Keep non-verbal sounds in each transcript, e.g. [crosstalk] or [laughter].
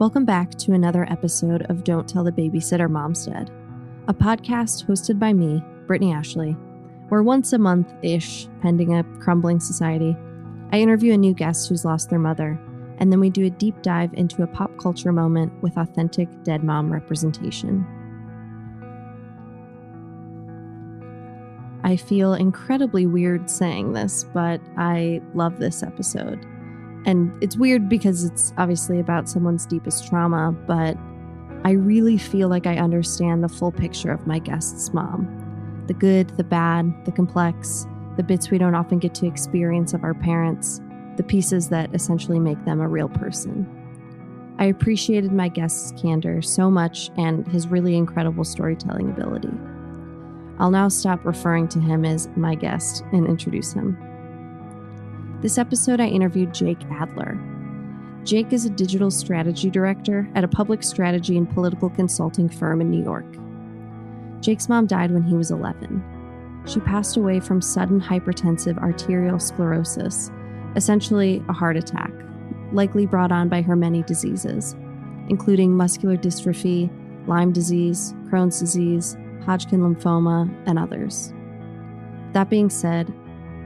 Welcome back to another episode of Don't Tell the Babysitter Mom's Dead, a podcast hosted by me, Brittany Ashley, where once a month ish, pending a crumbling society, I interview a new guest who's lost their mother, and then we do a deep dive into a pop culture moment with authentic dead mom representation. I feel incredibly weird saying this, but I love this episode. And it's weird because it's obviously about someone's deepest trauma, but I really feel like I understand the full picture of my guest's mom the good, the bad, the complex, the bits we don't often get to experience of our parents, the pieces that essentially make them a real person. I appreciated my guest's candor so much and his really incredible storytelling ability. I'll now stop referring to him as my guest and introduce him. This episode, I interviewed Jake Adler. Jake is a digital strategy director at a public strategy and political consulting firm in New York. Jake's mom died when he was 11. She passed away from sudden hypertensive arterial sclerosis, essentially a heart attack, likely brought on by her many diseases, including muscular dystrophy, Lyme disease, Crohn's disease, Hodgkin lymphoma, and others. That being said,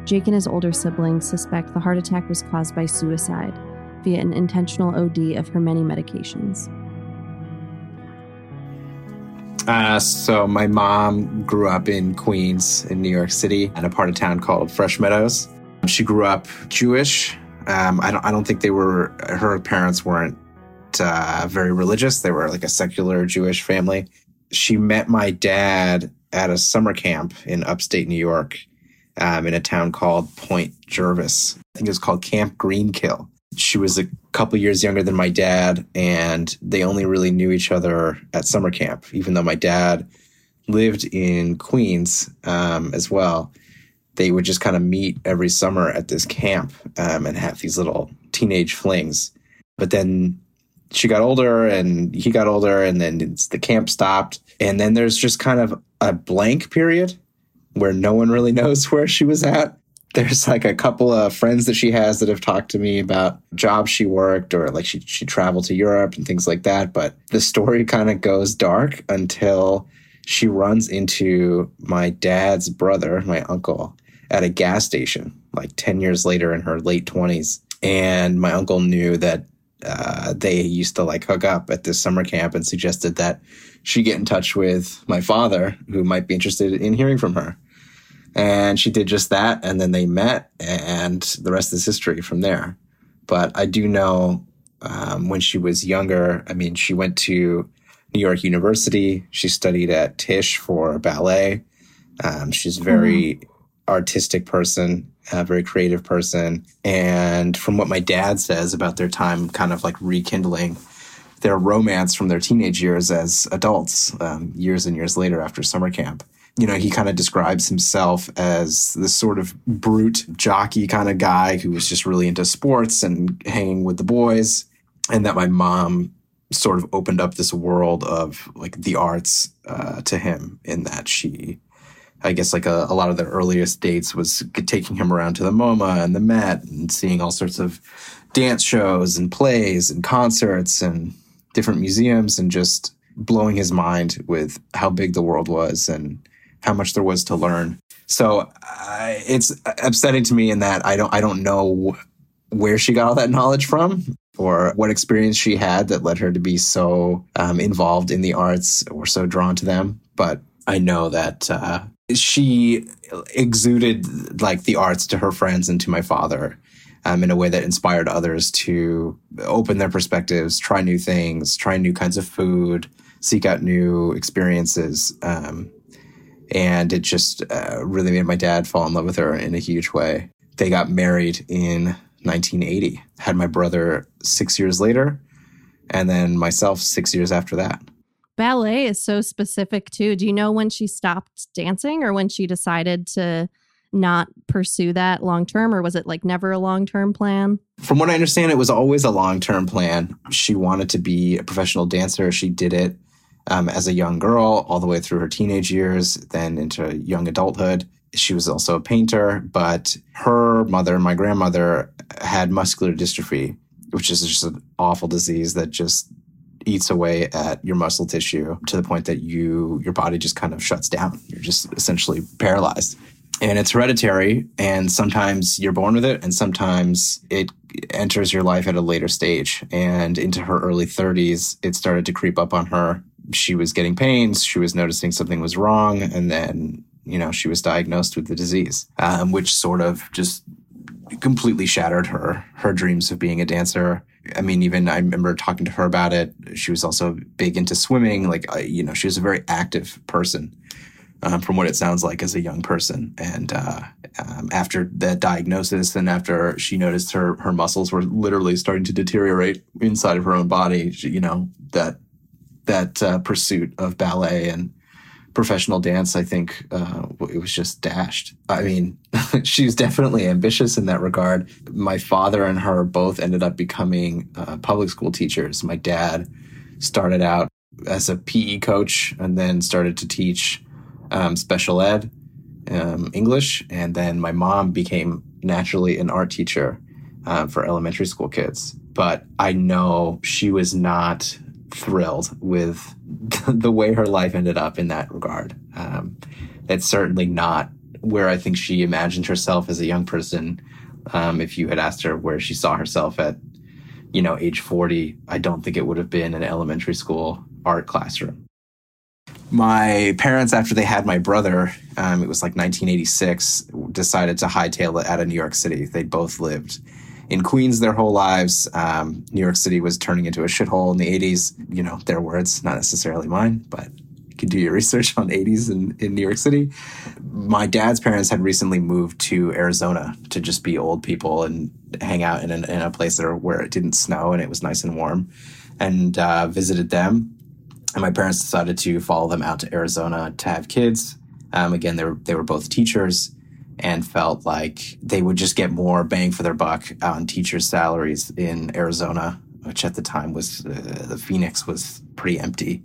Jake and his older siblings suspect the heart attack was caused by suicide via an intentional OD of her many medications. Uh, so my mom grew up in Queens, in New York City, in a part of town called Fresh Meadows. She grew up Jewish. Um, I don't. I don't think they were. Her parents weren't uh, very religious. They were like a secular Jewish family. She met my dad at a summer camp in upstate New York, um, in a town called Port Jervis. I think it was called Camp Greenkill. She was a couple years younger than my dad, and they only really knew each other at summer camp, even though my dad lived in Queens um, as well. They would just kind of meet every summer at this camp um, and have these little teenage flings. But then she got older and he got older, and then the camp stopped. And then there's just kind of a blank period where no one really knows [laughs] where she was at. There's like a couple of friends that she has that have talked to me about jobs she worked or like she, she traveled to Europe and things like that. But the story kind of goes dark until she runs into my dad's brother, my uncle, at a gas station like 10 years later in her late 20s. And my uncle knew that uh, they used to like hook up at this summer camp and suggested that she get in touch with my father, who might be interested in hearing from her. And she did just that. And then they met, and the rest is history from there. But I do know um, when she was younger, I mean, she went to New York University. She studied at Tisch for ballet. Um, she's a very mm. artistic person, a very creative person. And from what my dad says about their time, kind of like rekindling their romance from their teenage years as adults, um, years and years later after summer camp you know, he kind of describes himself as this sort of brute jockey kind of guy who was just really into sports and hanging with the boys. And that my mom sort of opened up this world of like the arts uh, to him in that she, I guess, like a, a lot of the earliest dates was taking him around to the MoMA and the Met and seeing all sorts of dance shows and plays and concerts and different museums and just blowing his mind with how big the world was and how much there was to learn. So uh, it's upsetting to me in that I don't I don't know where she got all that knowledge from or what experience she had that led her to be so um, involved in the arts or so drawn to them. But I know that uh, she exuded like the arts to her friends and to my father um, in a way that inspired others to open their perspectives, try new things, try new kinds of food, seek out new experiences. Um, and it just uh, really made my dad fall in love with her in a huge way. They got married in 1980. Had my brother six years later, and then myself six years after that. Ballet is so specific too. Do you know when she stopped dancing or when she decided to not pursue that long term, or was it like never a long term plan? From what I understand, it was always a long term plan. She wanted to be a professional dancer. She did it um, as a young girl, all the way through her teenage years, then into young adulthood. She was also a painter, but her mother, my grandmother, had muscular dystrophy, which is just an awful disease that just eats away at your muscle tissue to the point that you your body just kind of shuts down. You're just essentially paralyzed. And it's hereditary, and sometimes you're born with it, and sometimes it enters your life at a later stage. And into her early 30s, it started to creep up on her. She was getting pains, she was noticing something was wrong, and then, you know, she was diagnosed with the disease, um, which sort of just completely shattered her her dreams of being a dancer. I mean, even I remember talking to her about it. She was also big into swimming. Like, you know, she was a very active person, um, from what it sounds like as a young person. And uh, um, after that diagnosis, and after she noticed her her muscles were literally starting to deteriorate inside of her own body, she, you know, that that uh, pursuit of ballet and professional dance, I think uh, it was just dashed. I mean, [laughs] she's definitely ambitious in that regard. My father and her both ended up becoming uh, public school teachers. My dad started out as a PE coach and then started to teach um, special ed, um, English, and then my mom became naturally an art teacher uh, for elementary school kids. But I know she was not thrilled with [laughs] the way her life ended up in that regard. Um, it's certainly not where I think she imagined herself as a young person. Um, if you had asked her where she saw herself at, you know, age 40, I don't think it would have been an elementary school art classroom. My parents, after they had my brother, um, it was like 1986, decided to hightail it out of New York City. They both lived in Queens their whole lives. Um, New York City was turning into a shithole in the 80s. You know, their words, not necessarily mine, but you can do your [laughs] research on 80s in, in New York City. My dad's parents had recently moved to Arizona to just be old people and hang out in, an, in a place there where it didn't snow and it was nice and warm and uh, visited them. And my parents decided to follow them out to Arizona to have kids. Um, again, they were, they were both teachers and felt like they would just get more bang for their buck on teachers' salaries in Arizona, which at the time was uh, the Phoenix was pretty empty,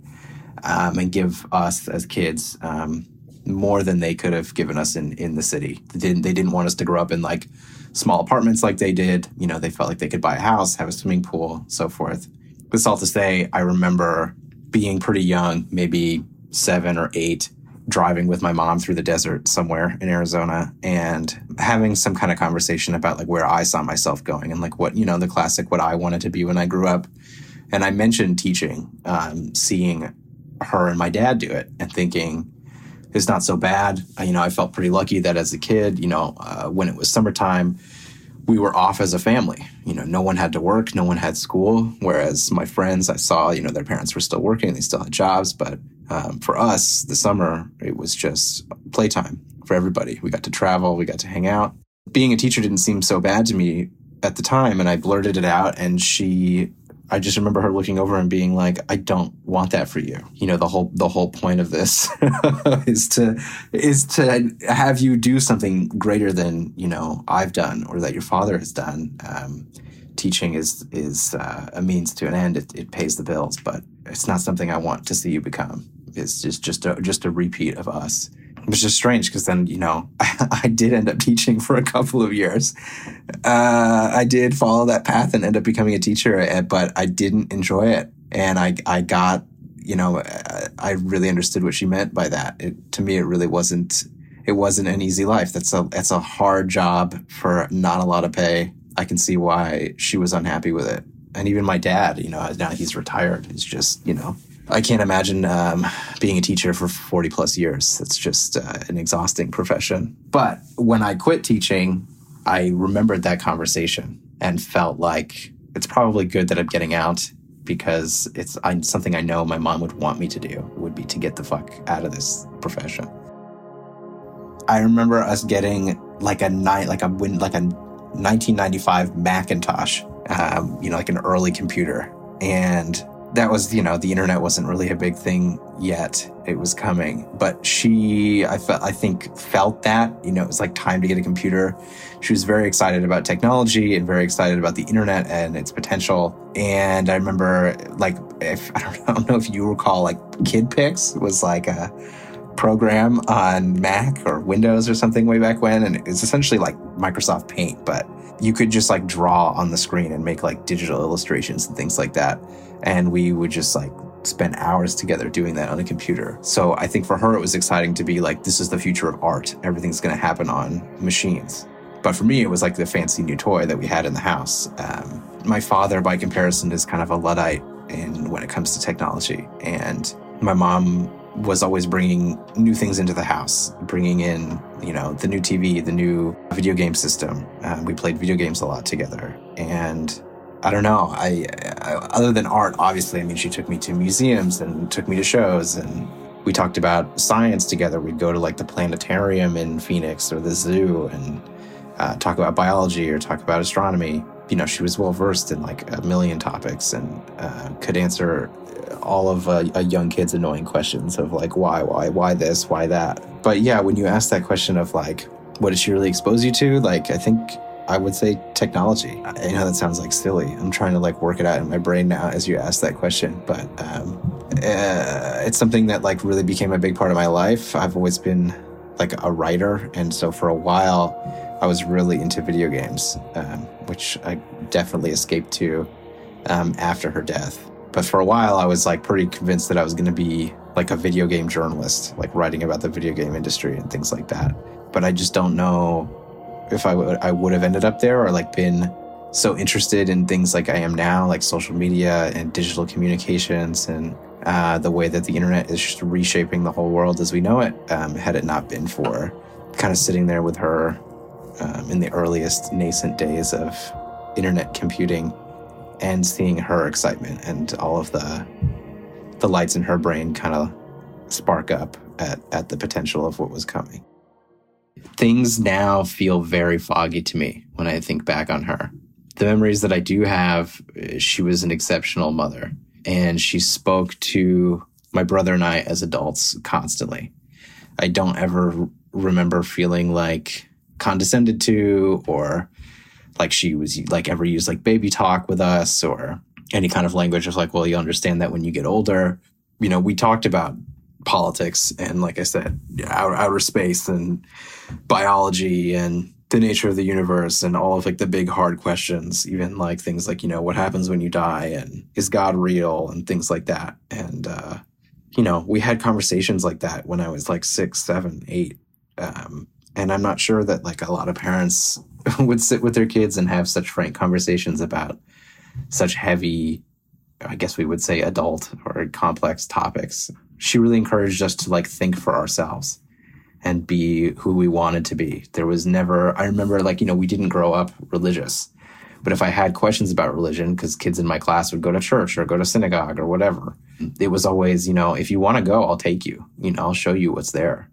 um, and give us as kids um, more than they could have given us in in the city. They didn't they didn't want us to grow up in like small apartments like they did. You know, they felt like they could buy a house, have a swimming pool, so forth. This all to say, I remember being pretty young, maybe seven or eight, driving with my mom through the desert somewhere in Arizona and having some kind of conversation about like where I saw myself going and like what, you know, the classic what I wanted to be when I grew up. And I mentioned teaching, um, seeing her and my dad do it and thinking, it's not so bad. You know, I felt pretty lucky that as a kid, you know, uh, when it was summertime, we were off as a family. You know, no one had to work, no one had school. Whereas my friends, I saw, you know, their parents were still working, they still had jobs, but um, for us, the summer, it was just playtime for everybody. We got to travel, we got to hang out. Being a teacher didn't seem so bad to me at the time, and I blurted it out, and she I just remember her looking over and being like, "I don't want that for you." You know, the whole the whole point of this [laughs] is to is to have you do something greater than you know I've done or that your father has done. Um, teaching is is uh, a means to an end. It, it pays the bills, but it's not something I want to see you become It's just just a, just a repeat of us. Which is strange because then you know I, [laughs] I, did end up teaching for a couple of years. Uh, I did follow that path and end up becoming a teacher, eh, but I didn't enjoy it, and I I got you know I really understood what she meant by that. It, to me, it really wasn't it wasn't an easy life. That's a that's a hard job for not a lot of pay. I can see why she was unhappy with it. And even my dad, you know, now he's retired, he's just, you know, I can't imagine um, being a teacher for 40 plus years. It's just uh, an exhausting profession. But when I quit teaching, I remembered that conversation and felt like it's probably good that I'm getting out because it's I, something I know my mom would want me to do would be to get the fuck out of this profession. I remember us getting like a night, like a win, like a 1995 Macintosh, um, you know, like an early computer, and that was you know the internet wasn't really a big thing yet it was coming but she i felt i think felt that you know it was like time to get a computer she was very excited about technology and very excited about the internet and its potential and i remember like if [laughs] i don't, I don't know if you recall like Kid KidPix was like a program on Mac or Windows or something way back when. And it's essentially like Microsoft Paint, but you could just like draw on the screen and make like digital illustrations and things like that. And we would just like spend hours together doing that on a computer. So I think for her, it was exciting to be like, this is the future of art. Everything's going to happen on machines. But for me, it was like the fancy new toy that we had in the house. Um, my father, by comparison, is kind of a Luddite in when it comes to technology. And my mom was always bringing new things into the house, bringing in, you know, the new TV, the new video game system. Um, we played video games a lot together. And I don't know, I, I, other than art, obviously, I mean, she took me to museums and took me to shows and we talked about science together. We'd go to like the planetarium in Phoenix or the zoo and uh, talk about biology or talk about astronomy. You know, she was well versed in like a million topics and uh, could answer all of a, a, young kid's annoying questions of like why, why, why this, why that. But yeah, when you ask that question of like, what did she really expose you to? Like, I think I would say technology. I know that sounds like silly. I'm trying to like work it out in my brain now as you ask that question, but um, uh, it's something that like really became a big part of my life. I've always been like a writer, and so for a while, I was really into video games, um, which I definitely escaped to um, after her death. But for a while, I was like pretty convinced that I was going to be like a video game journalist, like writing about the video game industry and things like that. But I just don't know if I would I would have ended up there or like been so interested in things like I am now, like social media and digital communications and uh, the way that the internet is just reshaping the whole world as we know it. Um, had it not been for kind of sitting there with her um, in the earliest nascent days of internet computing and seeing her excitement and all of the the lights in her brain kind of spark up at, at the potential of what was coming. Things now feel very foggy to me when I think back on her. The memories that I do have, eh, she was an exceptional mother and she spoke to my brother and I as adults constantly. I don't ever remember feeling like condescended to or like she was like ever used like baby talk with us or any kind of language of like well you understand that when you get older you know we talked about politics and like i said outer, outer space and biology and the nature of the universe and all of like the big hard questions even like things like you know what happens when you die and is god real and things like that and uh you know we had conversations like that when i was like six seven eight um and I'm not sure that like a lot of parents [laughs] would sit with their kids and have such frank conversations about such heavy, I guess we would say adult or complex topics. She really encouraged us to like think for ourselves and be who we wanted to be. There was never, I remember like, you know, we didn't grow up religious. But if I had questions about religion, because kids in my class would go to church or go to synagogue or whatever, it was always, you know, if you want to go, I'll take you. You know, I'll show you what's there.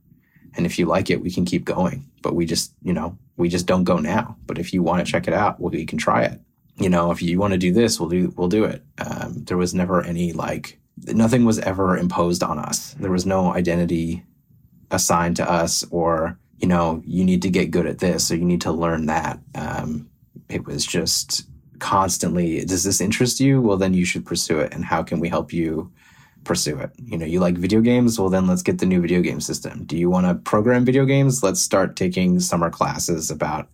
And if you like it, we can keep going. But we just, you know, we just don't go now. But if you want to check it out, well, we can try it. You know, if you want to do this, we'll do, we'll do it. Um, there was never any like, nothing was ever imposed on us. There was no identity assigned to us or, you know, you need to get good at this or you need to learn that. Um, it was just constantly, does this interest you? Well, then you should pursue it. And how can we help you pursue it. You know, you like video games? Well, then let's get the new video game system. Do you want to program video games? Let's start taking summer classes about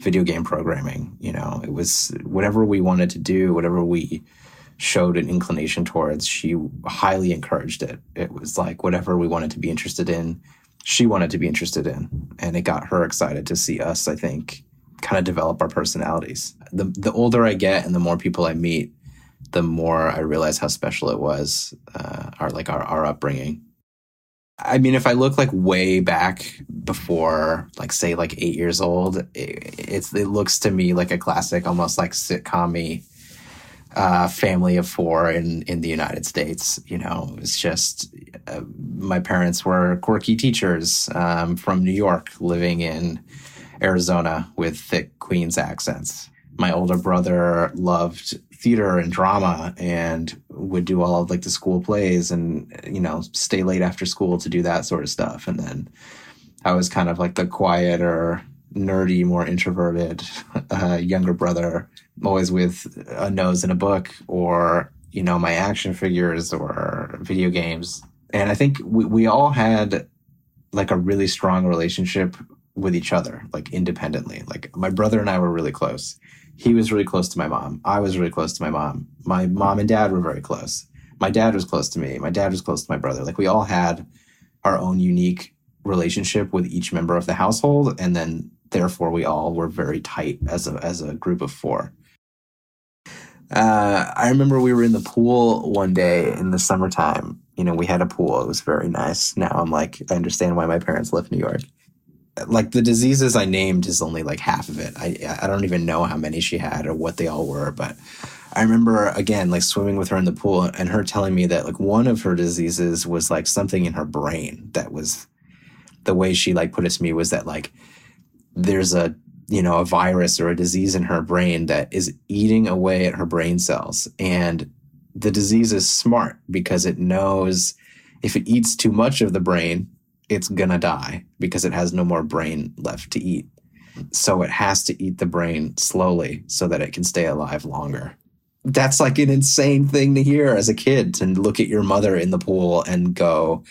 video game programming. You know, it was whatever we wanted to do, whatever we showed an inclination towards, she highly encouraged it. It was like whatever we wanted to be interested in, she wanted to be interested in. And it got her excited to see us, I think, kind of develop our personalities. The the older I get and the more people I meet, the more I realize how special it was, uh, our like our, our upbringing. I mean, if I look like way back before, like say like eight years old, it, it's it looks to me like a classic, almost like sitcom uh, family of four in in the United States. You know, it's just uh, my parents were quirky teachers um, from New York, living in Arizona with thick Queens accents. My older brother loved theater and drama and would do all of like the school plays and you know stay late after school to do that sort of stuff and then i was kind of like the quieter nerdy more introverted [laughs] uh, younger brother always with a nose in a book or you know my action figures or video games and i think we, we all had like a really strong relationship with each other, like independently. Like my brother and I were really close. He was really close to my mom. I was really close to my mom. My mom and dad were very close. My dad was close to me. My dad was close to my brother. Like we all had our own unique relationship with each member of the household and then therefore we all were very tight as a as a group of four. Uh, I remember we were in the pool one day in the summertime. You know, we had a pool. It was very nice. Now I'm like, I understand why my parents left New York. Like the diseases I named is only like half of it. I I don't even know how many she had or what they all were, but I remember again like swimming with her in the pool and her telling me that like one of her diseases was like something in her brain that was the way she like put it to me was that like there's a you know a virus or a disease in her brain that is eating away at her brain cells. And the disease is smart because it knows if it eats too much of the brain it's gonna die because it has no more brain left to eat. So it has to eat the brain slowly so that it can stay alive longer. That's like an insane thing to hear as a kid to look at your mother in the pool and go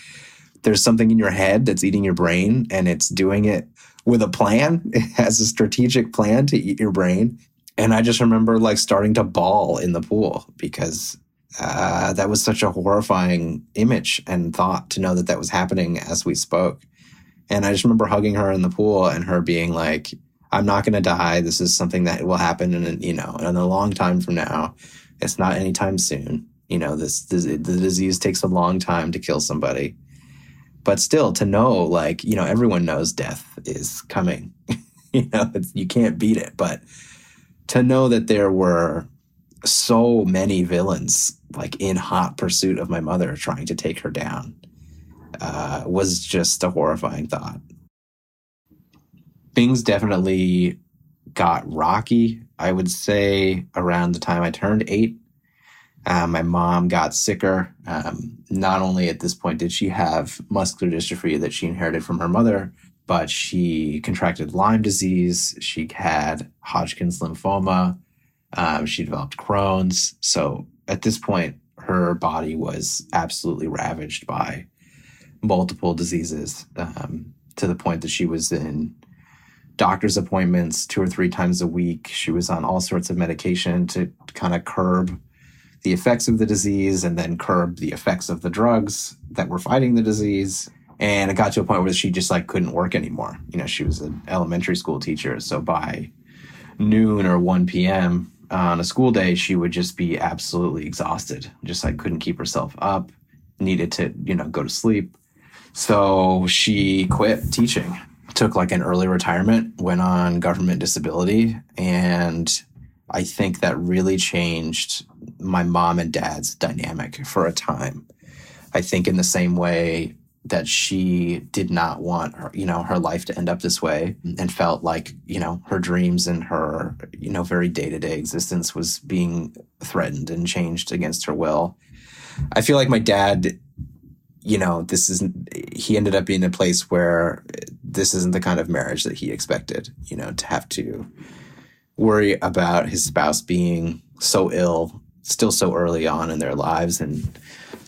there's something in your head that's eating your brain and it's doing it with a plan. It [laughs] has a strategic plan to eat your brain. And I just remember like starting to bawl in the pool because uh, that was such a horrifying image and thought to know that that was happening as we spoke. And I just remember hugging her in the pool and her being like, I'm not going to die. This is something that will happen in, you know, in a long time from now. It's not anytime soon. You know, this, this the disease takes a long time to kill somebody but still to know like you know everyone knows death is coming. [laughs] You know you can't beat it but to know that there were so many villains like in hot pursuit of my mother trying to take her down uh, was just a horrifying thought. Things definitely got rocky i would say around the time i turned eight uh, my mom got sicker. Um, not only at this point did she have muscular dystrophy that she inherited from her mother, but she contracted Lyme disease. She had Hodgkin's lymphoma. Um, she developed Crohn's. So at this point, her body was absolutely ravaged by multiple diseases um, to the point that she was in doctor's appointments two or three times a week. She was on all sorts of medication to kind of curb the effects of the disease and then curb the effects of the drugs that were fighting the disease. And it got to a point where she just like couldn't work anymore. You know, she was an elementary school teacher. So by noon or 1 p.m. on a school day, she would just be absolutely exhausted, just like couldn't keep herself up, needed to, you know, go to sleep. So she quit teaching, took like an early retirement, went on government disability, and I think that really changed my mom and dad's dynamic for a time. I think in the same way that she did not want her, you know, her life to end up this way and felt like, you know, her dreams and her, you know, very day-to-day existence was being threatened and changed against her will. I feel like my dad, you know, this isn't he ended up being a place where this isn't the kind of marriage that he expected, you know, to have to worry about his spouse being so ill still so early on in their lives and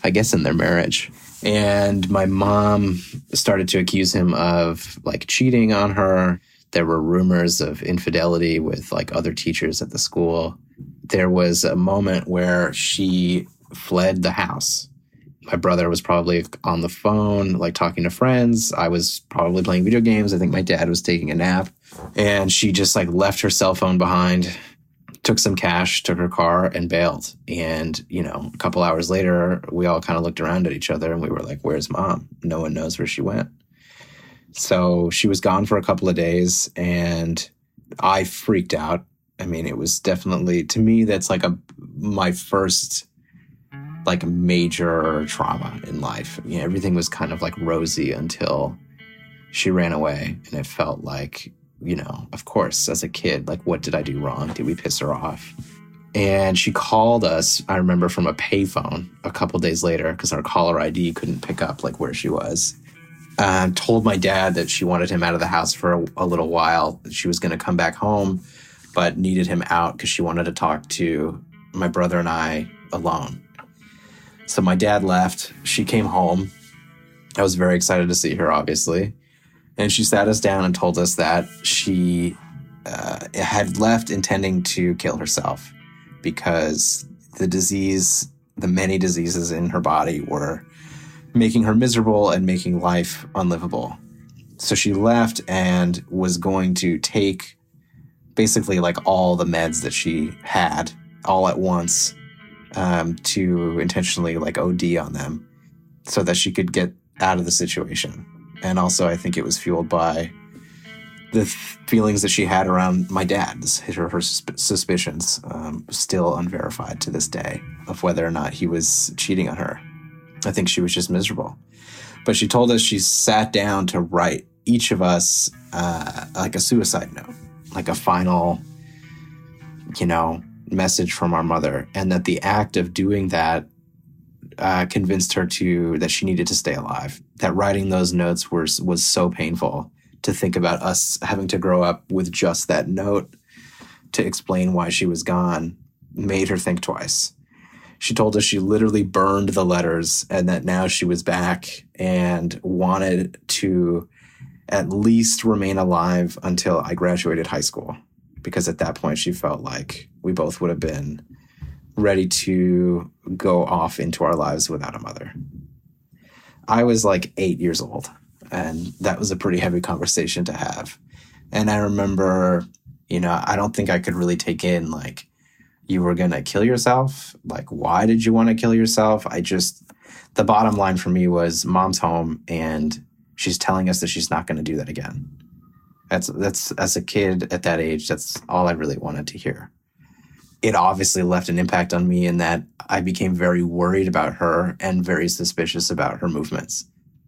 I guess in their marriage. And my mom started to accuse him of like cheating on her. There were rumors of infidelity with like other teachers at the school. There was a moment where she fled the house. My brother was probably on the phone, like talking to friends. I was probably playing video games. I think my dad was taking a nap. And she just like left her cell phone behind took some cash, took her car, and bailed. And, you know, a couple hours later, we all kind of looked around at each other and we were like, where's mom? No one knows where she went. So she was gone for a couple of days and I freaked out. I mean, it was definitely, to me, that's like a, my first like major trauma in life. You know, everything was kind of like rosy until she ran away and it felt like you know, of course, as a kid, like, what did I do wrong? Did we piss her off? And she called us, I remember, from a payphone a couple days later because our caller ID couldn't pick up like where she was. And told my dad that she wanted him out of the house for a, a little while. She was going to come back home, but needed him out because she wanted to talk to my brother and I alone. So my dad left. She came home I was very excited to see her, obviously. And she sat us down and told us that she uh, had left intending to kill herself because the disease, the many diseases in her body, were making her miserable and making life unlivable. So she left and was going to take basically like all the meds that she had all at once um, to intentionally like OD on them so that she could get out of the situation. And also, I think it was fueled by the th- feelings that she had around my dad, her, her suspicions, um, still unverified to this day, of whether or not he was cheating on her. I think she was just miserable. But she told us she sat down to write each of us uh, like a suicide note, like a final, you know, message from our mother, and that the act of doing that uh, convinced her to that she needed to stay alive. That writing those notes was was so painful to think about us having to grow up with just that note to explain why she was gone made her think twice. She told us she literally burned the letters and that now she was back and wanted to at least remain alive until I graduated high school. Because at that point, she felt like we both would have been ready to go off into our lives without a mother. I was like eight years old, and that was a pretty heavy conversation to have. And I remember, you know, I don't think I could really take in like, you were going to kill yourself. Like, why did you want to kill yourself? I just, the bottom line for me was mom's home and she's telling us that she's not going to do that again. That's, that's, as a kid at that age, that's all I really wanted to hear it obviously left an impact on me in that I became very worried about her and very suspicious about her movements.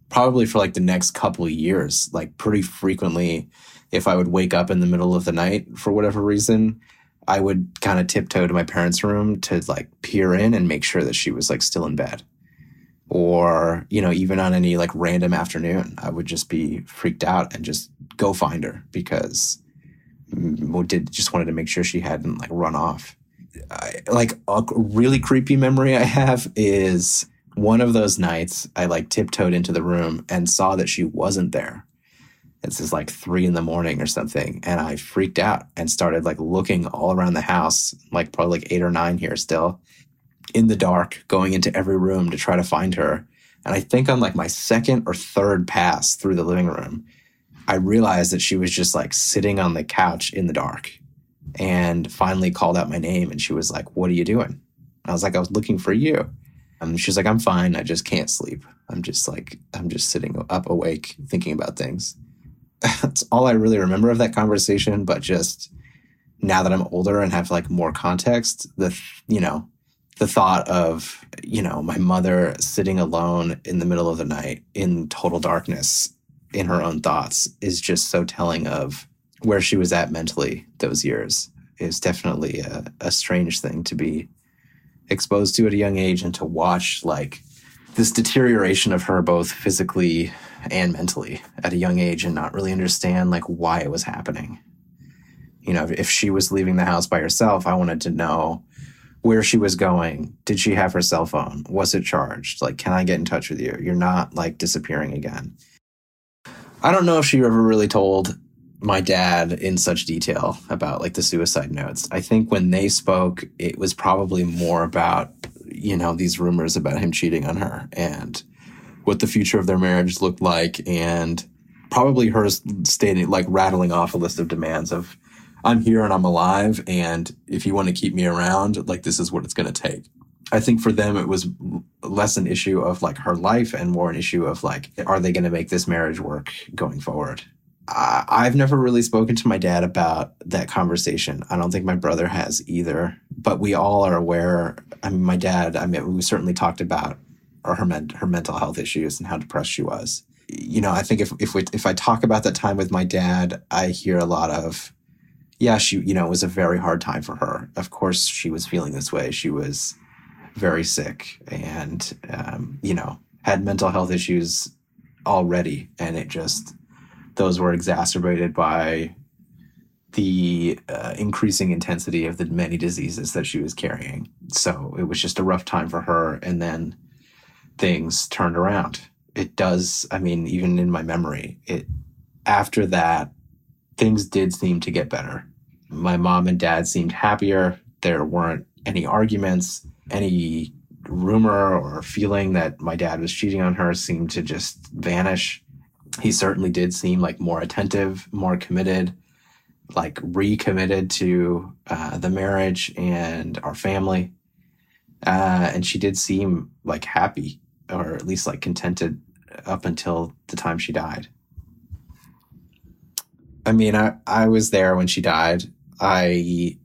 Probably for like the next couple of years, like pretty frequently, if I would wake up in the middle of the night for whatever reason, I would kind of tiptoe to my parents' room to like peer in and make sure that she was like still in bed. Or, you know, even on any like random afternoon, I would just be freaked out and just go find her because did just wanted to make sure she hadn't like run off. I, like a really creepy memory I have is one of those nights I like tiptoed into the room and saw that she wasn't there. This is like three in the morning or something. And I freaked out and started like looking all around the house, like probably like eight or nine here still in the dark, going into every room to try to find her. And I think on like my second or third pass through the living room, I realized that she was just like sitting on the couch in the dark and finally called out my name. And she was like, What are you doing? I was like, I was looking for you. Um, and she's like, I'm fine. I just can't sleep. I'm just like, I'm just sitting up awake thinking about things. [laughs] That's all I really remember of that conversation. But just now that I'm older and have like more context, the, you know, the thought of, you know, my mother sitting alone in the middle of the night in total darkness in her own thoughts is just so telling of where she was at mentally those years is definitely a, a strange thing to be exposed to at a young age and to watch like this deterioration of her both physically and mentally at a young age and not really understand like why it was happening. You know if she was leaving the house by herself i wanted to know where she was going. Did she have her cell phone? Was it charged? Like can i get in touch with you? You're not like disappearing again. I don't know if she ever really told my dad in such detail about like the suicide notes. I think when they spoke, it was probably more about, you know, these rumors about him cheating on her and what the future of their marriage looked like and probably her stating like rattling off a list of demands of I'm here and I'm alive and if you want to keep me around, like this is what it's going to take. I think for them it was less an issue of like her life and more an issue of like are they going to make this marriage work going forward? I've never really spoken to my dad about that conversation. I don't think my brother has either, but we all are aware. I mean, my dad, I mean, we certainly talked about her, her mental health issues and how depressed she was. You know, I think if, if we, if I talk about that time with my dad, I hear a lot of, yeah, she, you know, it was a very hard time for her. Of course, she was feeling this way. She was very sick and, um, you know, had mental health issues already. And it just, those were exacerbated by the uh, increasing intensity of the many diseases that she was carrying. So it was just a rough time for her. And then things turned around. it does. I mean, even in my memory, it after that, things did seem to get better. My mom and dad seemed happier. There weren't any arguments, any rumor or feeling that my dad was cheating on her seemed to just vanish. He certainly did seem like more attentive, more committed, like recommitted to uh, the marriage and our family. Uh, and she did seem like happy or at least like contented up until the time she died. I mean, I, I was there when she died. I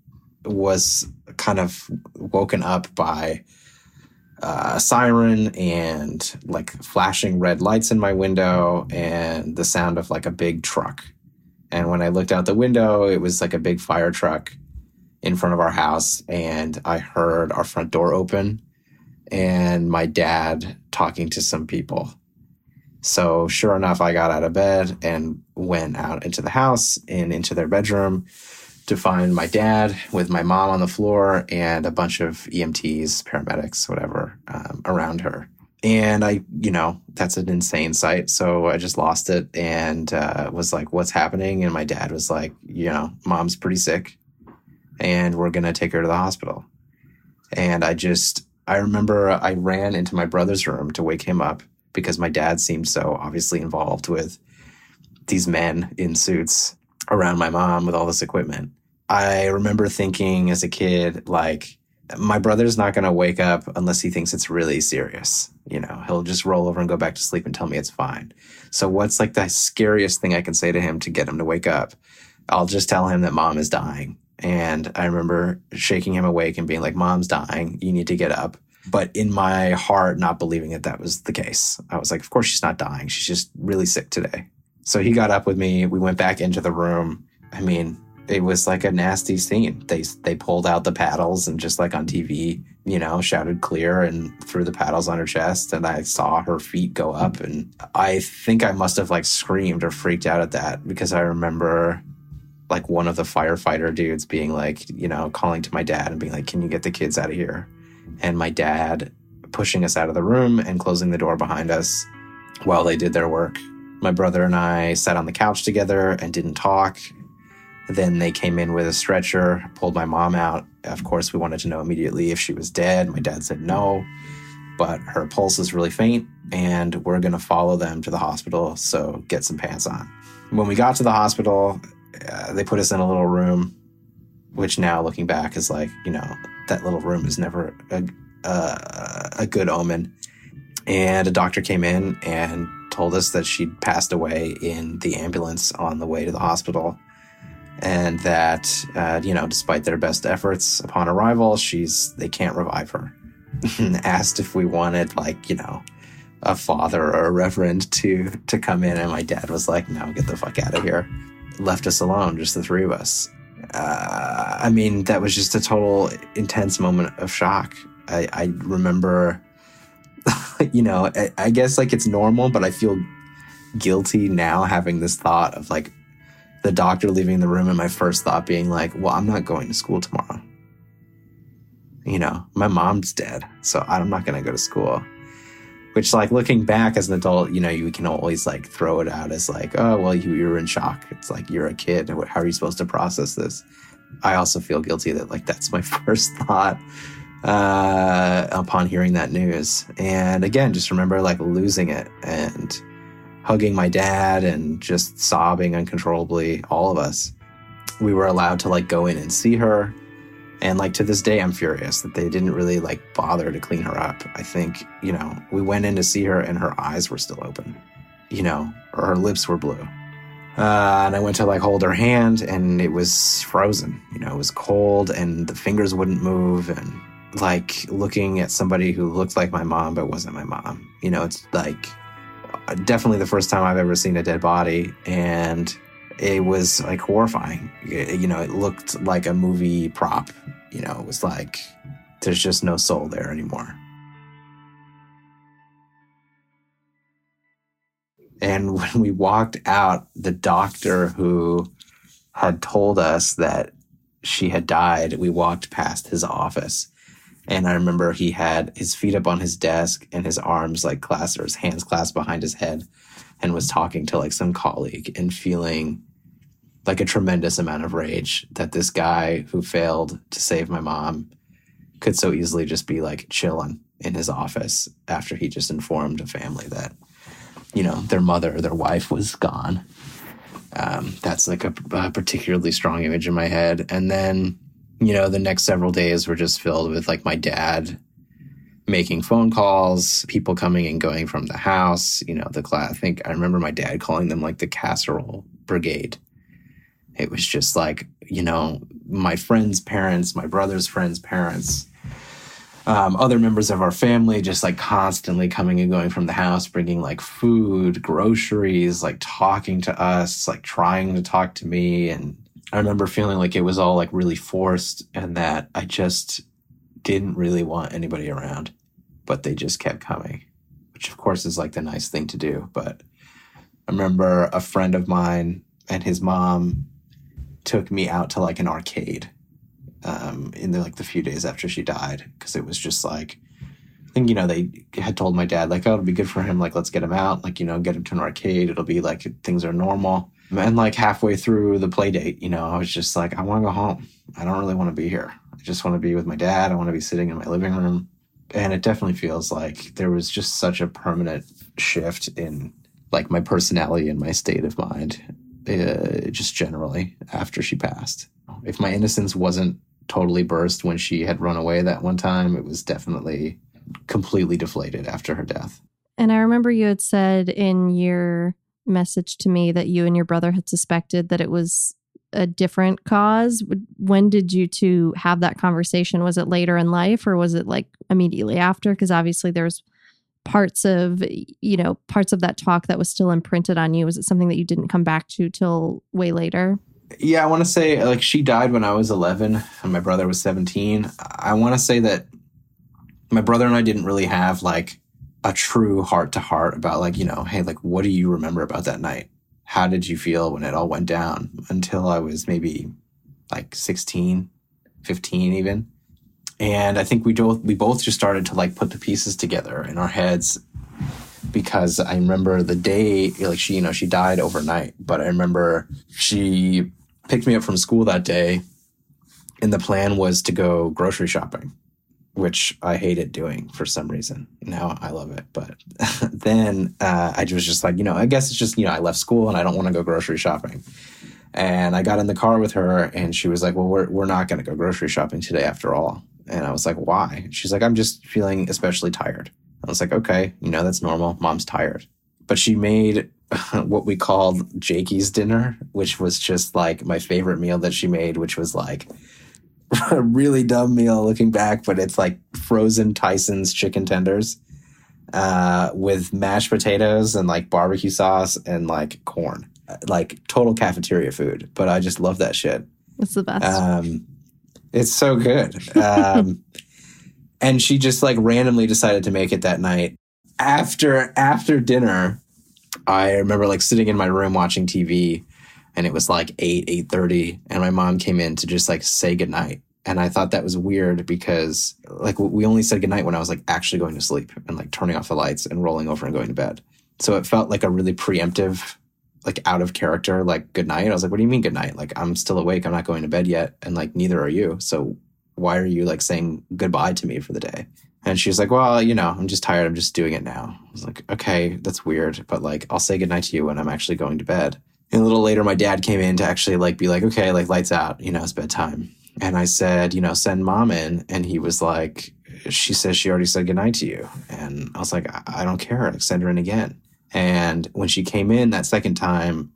was kind of woken up by uh, a siren and like flashing red lights in my window and the sound of like a big truck. And when I looked out the window, it was like a big fire truck in front of our house. And I heard our front door open and my dad talking to some people. So, sure enough, I got out of bed and went out into the house and into their bedroom to find my dad with my mom on the floor and a bunch of EMTs, paramedics, whatever, um, around her. And I, you know, that's an insane sight. So I just lost it and uh, was like, what's happening? And my dad was like, you know, mom's pretty sick and we're going to take her to the hospital. And I just, I remember I ran into my brother's room to wake him up because my dad seemed so obviously involved with these men in suits around my mom with all this equipment. I remember thinking as a kid, like, my brother's not going to wake up unless he thinks it's really serious. You know, he'll just roll over and go back to sleep and tell me it's fine. So, what's like the scariest thing I can say to him to get him to wake up? I'll just tell him that mom is dying. And I remember shaking him awake and being like, Mom's dying. You need to get up. But in my heart, not believing that that was the case. I was like, Of course, she's not dying. She's just really sick today. So he got up with me. We went back into the room. I mean, it was like a nasty scene. They they pulled out the paddles and just like on TV, you know, shouted clear and threw the paddles on her chest and I saw her feet go up and I think I must have like screamed or freaked out at that because I remember like one of the firefighter dudes being like, you know, calling to my dad and being like, "Can you get the kids out of here?" And my dad pushing us out of the room and closing the door behind us while they did their work. My brother and I sat on the couch together and didn't talk then they came in with a stretcher, pulled my mom out. Of course, we wanted to know immediately if she was dead. My dad said no, but her pulse is really faint, and we're going to follow them to the hospital. So get some pants on. When we got to the hospital, uh, they put us in a little room, which now looking back is like, you know, that little room is never a, a, a good omen. And a doctor came in and told us that she'd passed away in the ambulance on the way to the hospital and that uh, you know, despite their best efforts upon arrival, she's they can't revive her. [laughs] Asked if we wanted like you know a father or a reverend to to come in, and my dad was like, "No, get the fuck out of here." Left us alone, just the three of us. Uh, I mean, that was just a total intense moment of shock. I, I remember, [laughs] you know, I, I guess like it's normal, but I feel guilty now having this thought of like the doctor leaving the room and my first thought being like, well, I'm not going to school tomorrow. You know, my mom's dead, so I'm not going to go to school. Which, like, looking back as an adult, you know, you can always like throw it out as like, oh, well, you, you were in shock. It's like you're a kid. How are you supposed to process this? I also feel guilty that like that's my [laughs] first thought uh, upon hearing that news. And again, just remember like losing it and hugging my dad and just sobbing uncontrollably, all of us. We were allowed to like go in and see her. And like to this day, I'm furious that they didn't really like bother to clean her up. I think, you know, we went in to see her and her eyes were still open, you know, or her lips were blue. Uh, and I went to like hold her hand and it was frozen, you know, it was cold and the fingers wouldn't move. And like looking at somebody who looked like my mom, but wasn't my mom, you know, it's like, definitely the first time I've ever seen a dead body, and it was like horrifying. You know, it looked like a movie prop. You know, it was like there's just no soul there anymore. And [laughs] when we walked out, the doctor who had told us that she had died, we walked past his office And I remember he had his feet up on his desk and his arms like clasped or his hands clasped behind his head and was talking to like some colleague and feeling like a tremendous amount of rage that this guy who failed to save my mom could so easily just be like chilling in his office after he just informed a family that, you know, their mother or their wife was gone. Um, that's like a, a particularly strong image in my head. And then, you know, the next several days were just filled with like my dad making phone calls, people coming and going from the house. You know, the class. I think I remember my dad calling them like the casserole brigade. It was just like, you know, my friends' parents, my brother's friends' parents, um, other members of our family just like constantly coming and going from the house, bringing like food, groceries, like talking to us, like trying to talk to me. And I remember feeling like it was all like really forced and that I just didn't really want anybody around, but they just kept coming, which of course is like the nice thing to do. But I remember a friend of mine and his mom took me out to like an arcade um, in the like the few days after she died because it was just like I think you know they had told my dad like oh it'll be good for him like let's get him out like you know get him to an arcade it'll be like things are normal and like halfway through the play date you know I was just like I want to go home I don't really want to be here I just want to be with my dad I want to be sitting in my living room and it definitely feels like there was just such a permanent shift in like my personality and my state of mind uh, just generally after she passed if my innocence wasn't totally burst when she had run away that one time. It was definitely completely deflated after her death. And I remember you had said in your message to me that you and your brother had suspected that it was a different cause. When did you two have that conversation? Was it later in life or was it like immediately after? Because obviously there's parts of you know parts of that talk that was still imprinted on you was it something that you didn't come back to till way later yeah, I want to say like she died when I was 11 and my brother was 17. I want to say that my brother and I didn't really have like a true heart to heart about like, you know, hey, like what do you remember about that night? How did you feel when it all went down? Until I was maybe like 16, 15 even. And I think we both we both just started to like put the pieces together in our heads because I remember the day like she, you know, she died overnight, but I remember she picked me up from school that day, and the plan was to go grocery shopping, which I hated doing for some reason. Now I love it, but [laughs] then uh, I was just like, you know, I guess it's just you know I left school and I don't want to go grocery shopping. And I got in the car with her, and she was like, "Well, we're we're not going to go grocery shopping today after all." And I was like, "Why?" She's like, "I'm just feeling especially tired." I was like, "Okay, you know that's normal. Mom's tired." But she made [laughs] what we called Jakey's dinner, which was just like my favorite meal that she made, which was like a [laughs] really dumb meal looking back, but it's like frozen Tyson's chicken tenders uh, with mashed potatoes and like barbecue sauce and like corn, like total cafeteria food. But I just love that shit. It's the best. Um, it's so good. Um, [laughs] and she just like randomly decided to make it that night after after dinner I remember like sitting in my room watching TV and it was like 8 8:30 and my mom came in to just like say goodnight and I thought that was weird because like we only said goodnight when I was like actually going to sleep and like turning off the lights and rolling over and going to bed. So it felt like a really preemptive like out of character like goodnight. I was like what do you mean goodnight? Like I'm still awake. I'm not going to bed yet and like neither are you. So why are you like saying goodbye to me for the day? And she's like, well, you know, I'm just tired. I'm just doing it now. I was like, okay, that's weird. But like, I'll say goodnight to you when I'm actually going to bed. And a little later, my dad came in to actually like be like, okay, like lights out, you know, it's bedtime. And I said, you know, send mom in. And he was like, she says she already said goodnight to you. And I was like, I, I don't care. Like, send her in again. And when she came in that second time,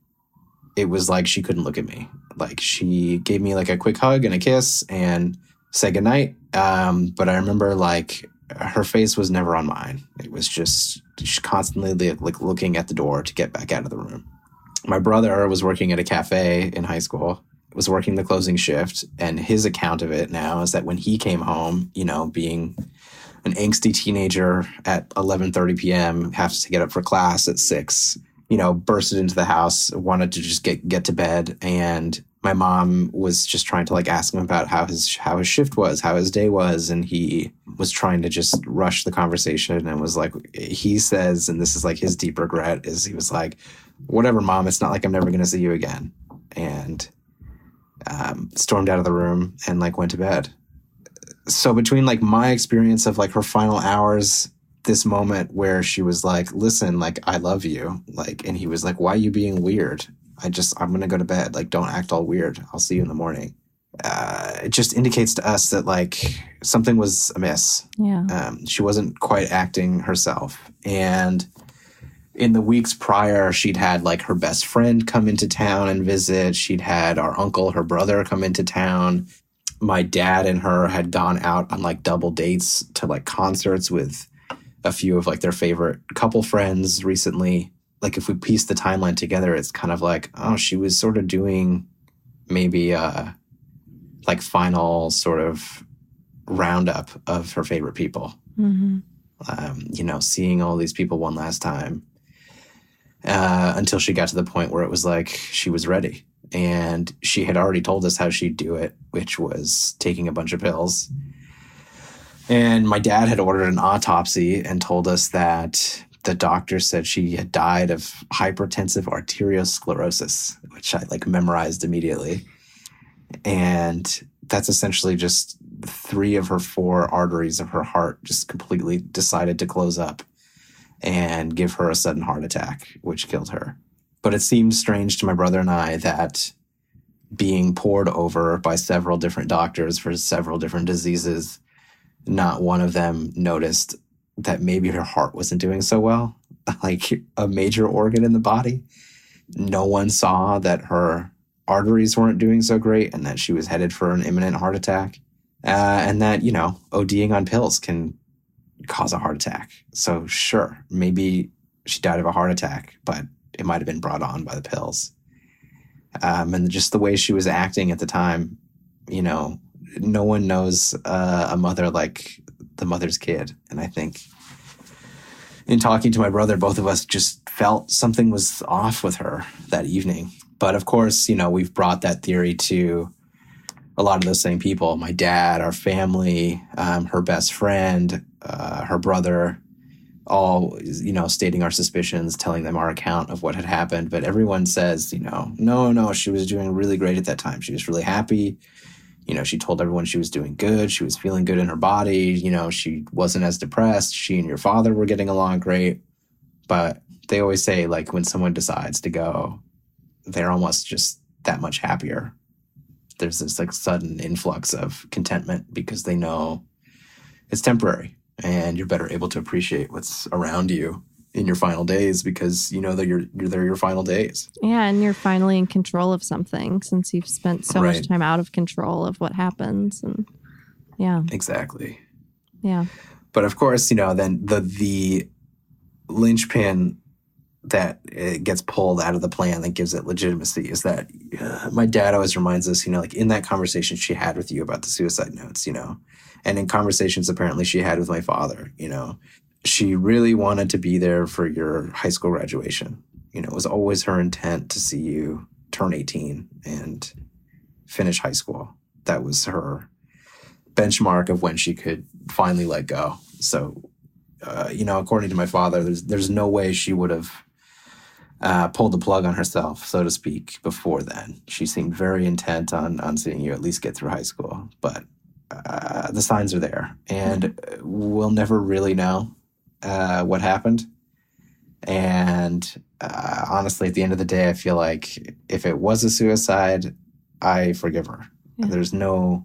it was like she couldn't look at me. Like she gave me like a quick hug and a kiss and said goodnight. Um, but I remember like her face was never on mine. It was just constantly like looking at the door to get back out of the room. My brother was working at a cafe in high school, was working the closing shift, and his account of it now is that when he came home, you know, being an angsty teenager at 11:30 p.m., has to get up for class at 6, you know, bursted into the house, wanted to just get get to bed and my mom was just trying to like ask him about how his how his shift was, how his day was, and he was trying to just rush the conversation and was like, he says, and this is like his deep regret, is he was like, whatever, mom, it's not like I'm never going to see you again. And um, stormed out of the room and like went to bed. So between like my experience of like her final hours, this moment where she was like, listen, like, I love you. Like, and he was like, why are you being weird? I just, I'm going to go to bed. Like, don't act all weird. I'll see you in the morning uh, it just indicates to us that like something was amiss. Yeah. Um, she wasn't quite acting herself. And in the weeks prior, she'd had like her best friend come into town and visit. She'd had our uncle, her brother come into town. My dad and her had gone out on like double dates to like concerts with a few of like their favorite couple friends recently. Like if we piece the timeline together, it's kind of like, oh, she was sort of doing maybe uh like final sort of roundup of her favorite people. Mm-hmm. Um, you know, seeing all these people one last time uh, until she got to the point where it was like she was ready. And she had already told us how she'd do it, which was taking a bunch of pills. And my dad had ordered an autopsy and told us that the doctor said she had died of hypertensive arteriosclerosis, which I like memorized immediately. And that's essentially just three of her four arteries of her heart just completely decided to close up and give her a sudden heart attack, which killed her. But it seemed strange to my brother and I that being poured over by several different doctors for several different diseases, not one of them noticed that maybe her heart wasn't doing so well, [laughs] like a major organ in the body. No one saw that her arteries weren't doing so great and that she was headed for an imminent heart attack. Uh, and that, you know, ODing on pills can cause a heart attack. So, sure, maybe she died of a heart attack, but it might have been brought on by the pills. Um, and just the way she was acting at the time, you know, no one knows uh, a mother like the mother's kid. And I think in talking to my brother, both of us just felt something was off with her that evening. But of course, you know, we've brought that theory to a lot of those same people my dad, our family, um, her best friend, uh, her brother, all, you know, stating our suspicions, telling them our account of what had happened. But everyone says, you know, no, no, she was doing really great at that time. She was really happy. You know, she told everyone she was doing good. She was feeling good in her body. You know, she wasn't as depressed. She and your father were getting along great. But they always say, like, when someone decides to go, they're almost just that much happier. There's this like sudden influx of contentment because they know it's temporary and you're better able to appreciate what's around you in your final days because you know that you're, you're they're your final days. Yeah, and you're finally in control of something since you've spent so right. much time out of control of what happens and yeah. Exactly. Yeah. But of course, you know, then the the linchpin that it gets pulled out of the plan that gives it legitimacy is that uh, my dad always reminds us, you know, like in that conversation she had with you about the suicide notes, you know, and in conversations apparently she had with my father, you know, she really wanted to be there for your high school graduation. You know, it was always her intent to see you turn 18 and finish high school. That was her benchmark of when she could finally let go. So, uh, you know, according to my father, there's there's no way she would have uh, pulled the plug on herself, so to speak, before then. She seemed very intent on on seeing you at least get through high school, but uh, the signs are there, and we'll never really know uh, what happened. And uh, honestly, at the end of the day, I feel like if it was a suicide, I forgive her. Yeah. There's no,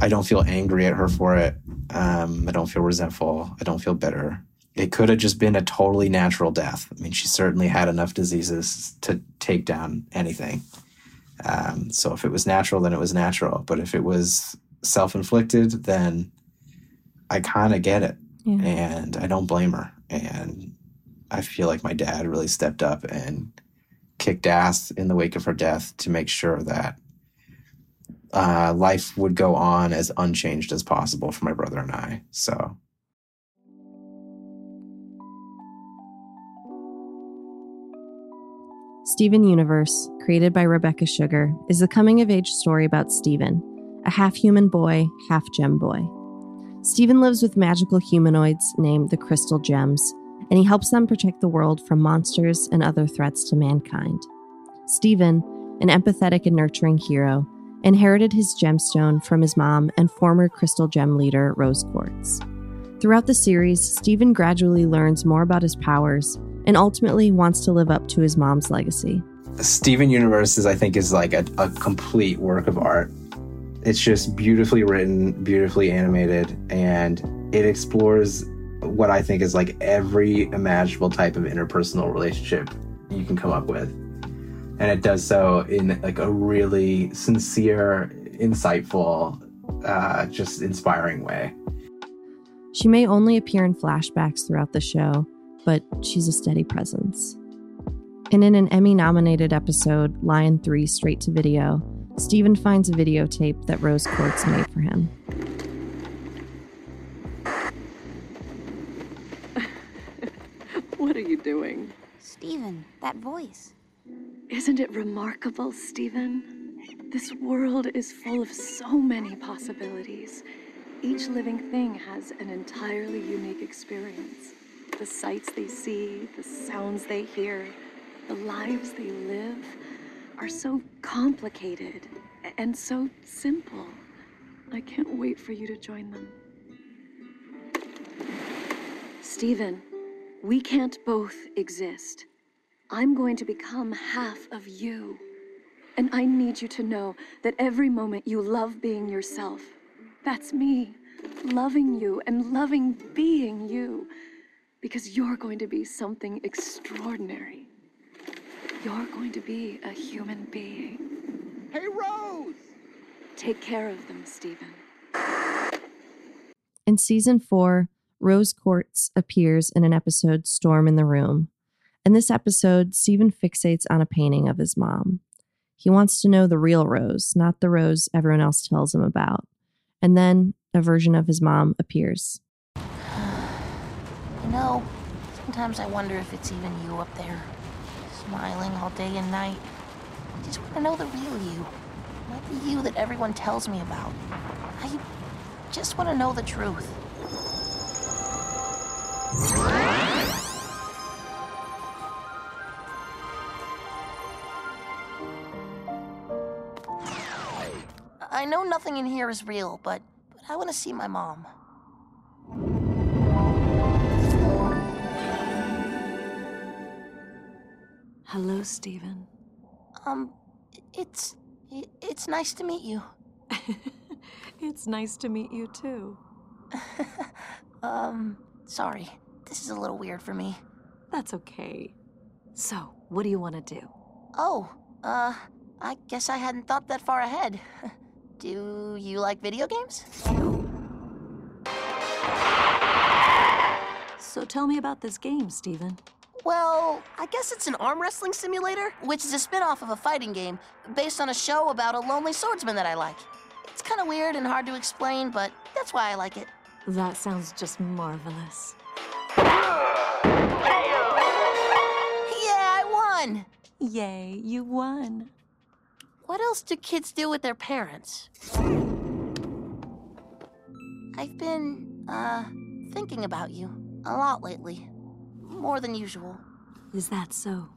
I don't feel angry at her for it. Um, I don't feel resentful. I don't feel bitter it could have just been a totally natural death. I mean, she certainly had enough diseases to take down anything. Um, so if it was natural, then it was natural. But if it was self inflicted, then I kind of get it. Yeah. And I don't blame her. And I feel like my dad really stepped up and kicked ass in the wake of her death to make sure that uh, life would go on as unchanged as possible for my brother and I. So Steven Universe, created by Rebecca Sugar, is a coming of age story about Steven, a half human boy, half gem boy. Steven lives with magical humanoids named the Crystal Gems, and he helps them protect the world from monsters and other threats to mankind. Steven, an empathetic and nurturing hero, inherited his gemstone from his mom and former Crystal Gem leader, Rose Quartz. Throughout the series, Steven gradually learns more about his powers and ultimately wants to live up to his mom's legacy. Steven Universe is, I think, is like a, a complete work of art. It's just beautifully written, beautifully animated, and it explores what I think is like every imaginable type of interpersonal relationship you can come up with. And it does so in like a really sincere, insightful, uh, just inspiring way. She may only appear in flashbacks throughout the show, but she's a steady presence. And in an Emmy nominated episode, Lion 3 Straight to Video, Steven finds a videotape that Rose Quartz made for him. [laughs] what are you doing? Steven, that voice. Isn't it remarkable, Steven? This world is full of so many possibilities. Each living thing has an entirely unique experience. The sights they see, the sounds they hear, the lives they live are so complicated and so simple. I can't wait for you to join them. Steven, we can't both exist. I'm going to become half of you. And I need you to know that every moment you love being yourself. That's me, loving you and loving being you. Because you're going to be something extraordinary. You're going to be a human being. Hey, Rose! Take care of them, Steven. In season four, Rose Quartz appears in an episode Storm in the Room. In this episode, Steven fixates on a painting of his mom. He wants to know the real Rose, not the Rose everyone else tells him about. And then a version of his mom appears. [sighs] You know, sometimes I wonder if it's even you up there, smiling all day and night. I just want to know the real you, not the you that everyone tells me about. I just want to know the truth. I know nothing in here is real, but, but I want to see my mom. Hello, Steven. Um, it's it's nice to meet you. [laughs] it's nice to meet you too. [laughs] um, sorry. This is a little weird for me. That's okay. So, what do you want to do? Oh, uh, I guess I hadn't thought that far ahead. [laughs] do you like video games? So tell me about this game, Steven. Well, I guess it's an arm wrestling simulator, which is a spin-off of a fighting game based on a show about a lonely swordsman that I like. It's kind of weird and hard to explain, but that's why I like it. That sounds just marvelous. Yeah, I won! Yay, you won. What else do kids do with their parents? I've been, uh, thinking about you a lot lately. More than usual. Is that so?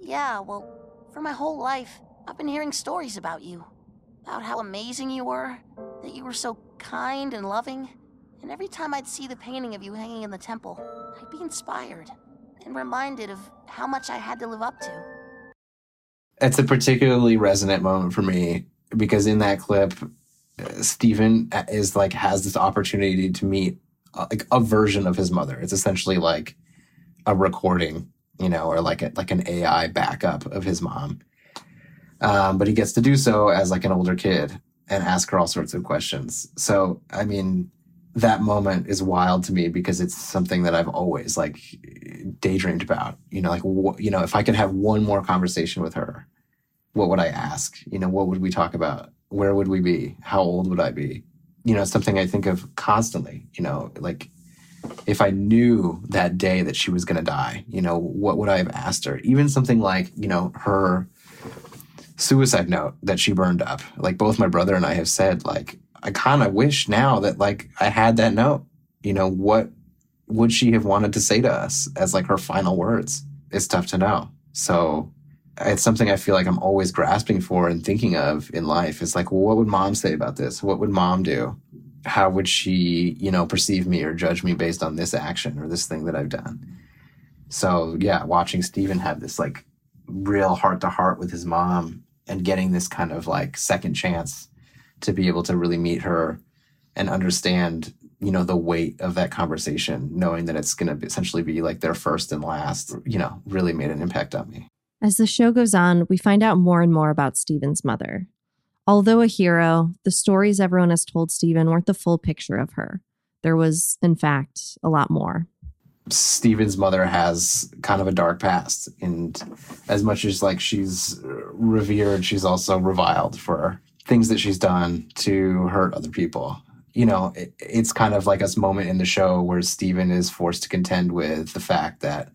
Yeah, well, for my whole life, I've been hearing stories about you. About how amazing you were, that you were so kind and loving. And every time I'd see the painting of you hanging in the temple, I'd be inspired and reminded of how much I had to live up to. It's a particularly resonant moment for me because in that clip, Steven is like has this opportunity to meet uh, like a version of his mother. It's essentially like a recording, you know, or like a, like an AI backup of his mom. Um, but he gets to do so as like an older kid and ask her all sorts of questions. So, I mean, that moment is wild to me because it's something that I've always like daydreamed about. You know, like wh- you know, if I could have one more conversation with her, what would I ask? You know, what would we talk about? Where would we be? How old would I be? You know, something I think of constantly. You know, like if I knew that day that she was going to die, you know, what would I have asked her? Even something like, you know, her suicide note that she burned up. Like both my brother and I have said, like, I kind of wish now that like I had that note. You know, what would she have wanted to say to us as like her final words? It's tough to know. So it's something I feel like I'm always grasping for and thinking of in life. Is like, well, what would mom say about this? What would mom do? How would she, you know, perceive me or judge me based on this action or this thing that I've done? So yeah, watching Steven have this like real heart to heart with his mom and getting this kind of like second chance to be able to really meet her and understand you know the weight of that conversation knowing that it's going to essentially be like their first and last you know really made an impact on me as the show goes on we find out more and more about steven's mother although a hero the stories everyone has told steven weren't the full picture of her. There was in fact a lot more. Steven's mother has kind of a dark past and as much as like she's revered she's also reviled for things that she's done to hurt other people. You know, it, it's kind of like a moment in the show where Steven is forced to contend with the fact that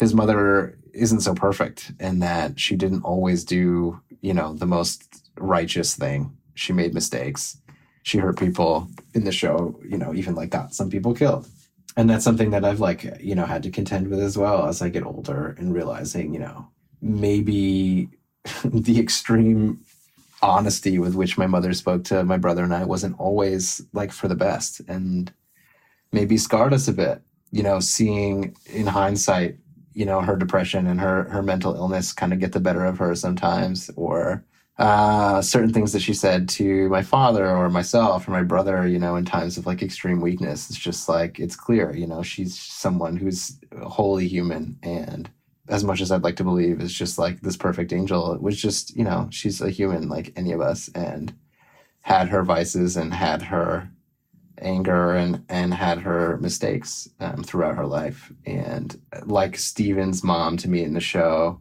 his mother isn't so perfect and that she didn't always do, you know, the most righteous thing. She made mistakes. She hurt people in the show, you know, even like got some people killed. And that's something that I've like, you know, had to contend with as well as I get older and realizing, you know, maybe [laughs] the extreme honesty with which my mother spoke to my brother and I wasn't always like for the best and maybe scarred us a bit. You know, seeing in hindsight, you know, her depression and her her mental illness kind of get the better of her sometimes, or uh, certain things that she said to my father or myself or my brother, you know, in times of like extreme weakness. It's just like it's clear, you know, she's someone who's wholly human and as much as I'd like to believe, is just like this perfect angel. It was just, you know, she's a human like any of us and had her vices and had her anger and and had her mistakes um, throughout her life. And like Steven's mom to me in the show,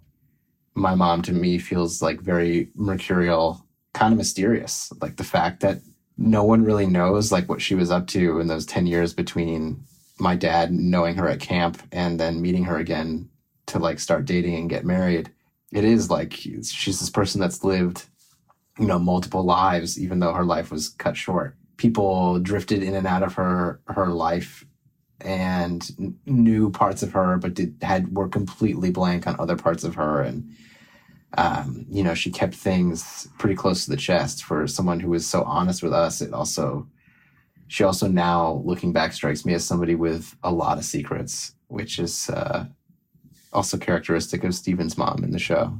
my mom to me feels like very mercurial, kind of mysterious. Like the fact that no one really knows like what she was up to in those 10 years between my dad knowing her at camp and then meeting her again to like start dating and get married, it is like she's this person that's lived, you know, multiple lives, even though her life was cut short. People drifted in and out of her her life and knew parts of her, but did had were completely blank on other parts of her. And um, you know, she kept things pretty close to the chest for someone who was so honest with us. It also she also now looking back strikes me as somebody with a lot of secrets, which is uh, also characteristic of Steven's mom in the show.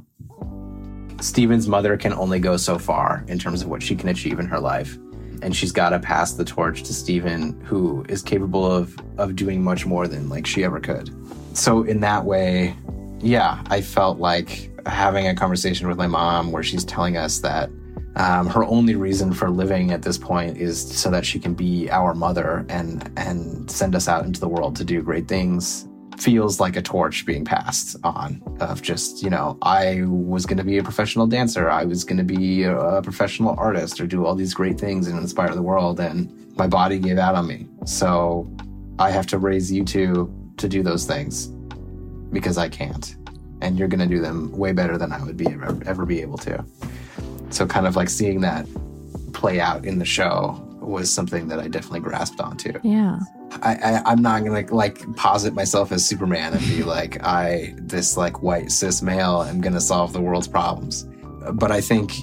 Steven's mother can only go so far in terms of what she can achieve in her life. And she's got to pass the torch to Steven, who is capable of, of doing much more than like she ever could. So in that way, yeah, I felt like having a conversation with my mom where she's telling us that um, her only reason for living at this point is so that she can be our mother and and send us out into the world to do great things feels like a torch being passed on of just you know i was going to be a professional dancer. I was going to be a, professional artist or do all these great things and inspire the world and my body gave out on me. So i have to raise you two to do those things because i can't. And you're going to do them way better than i would be ever, ever be able to. So kind of like seeing that play out in the show was something that i definitely grasped onto yeah I, I am not gonna like posit myself as Superman and be like I this like white cis male am gonna solve the world's problems. But I think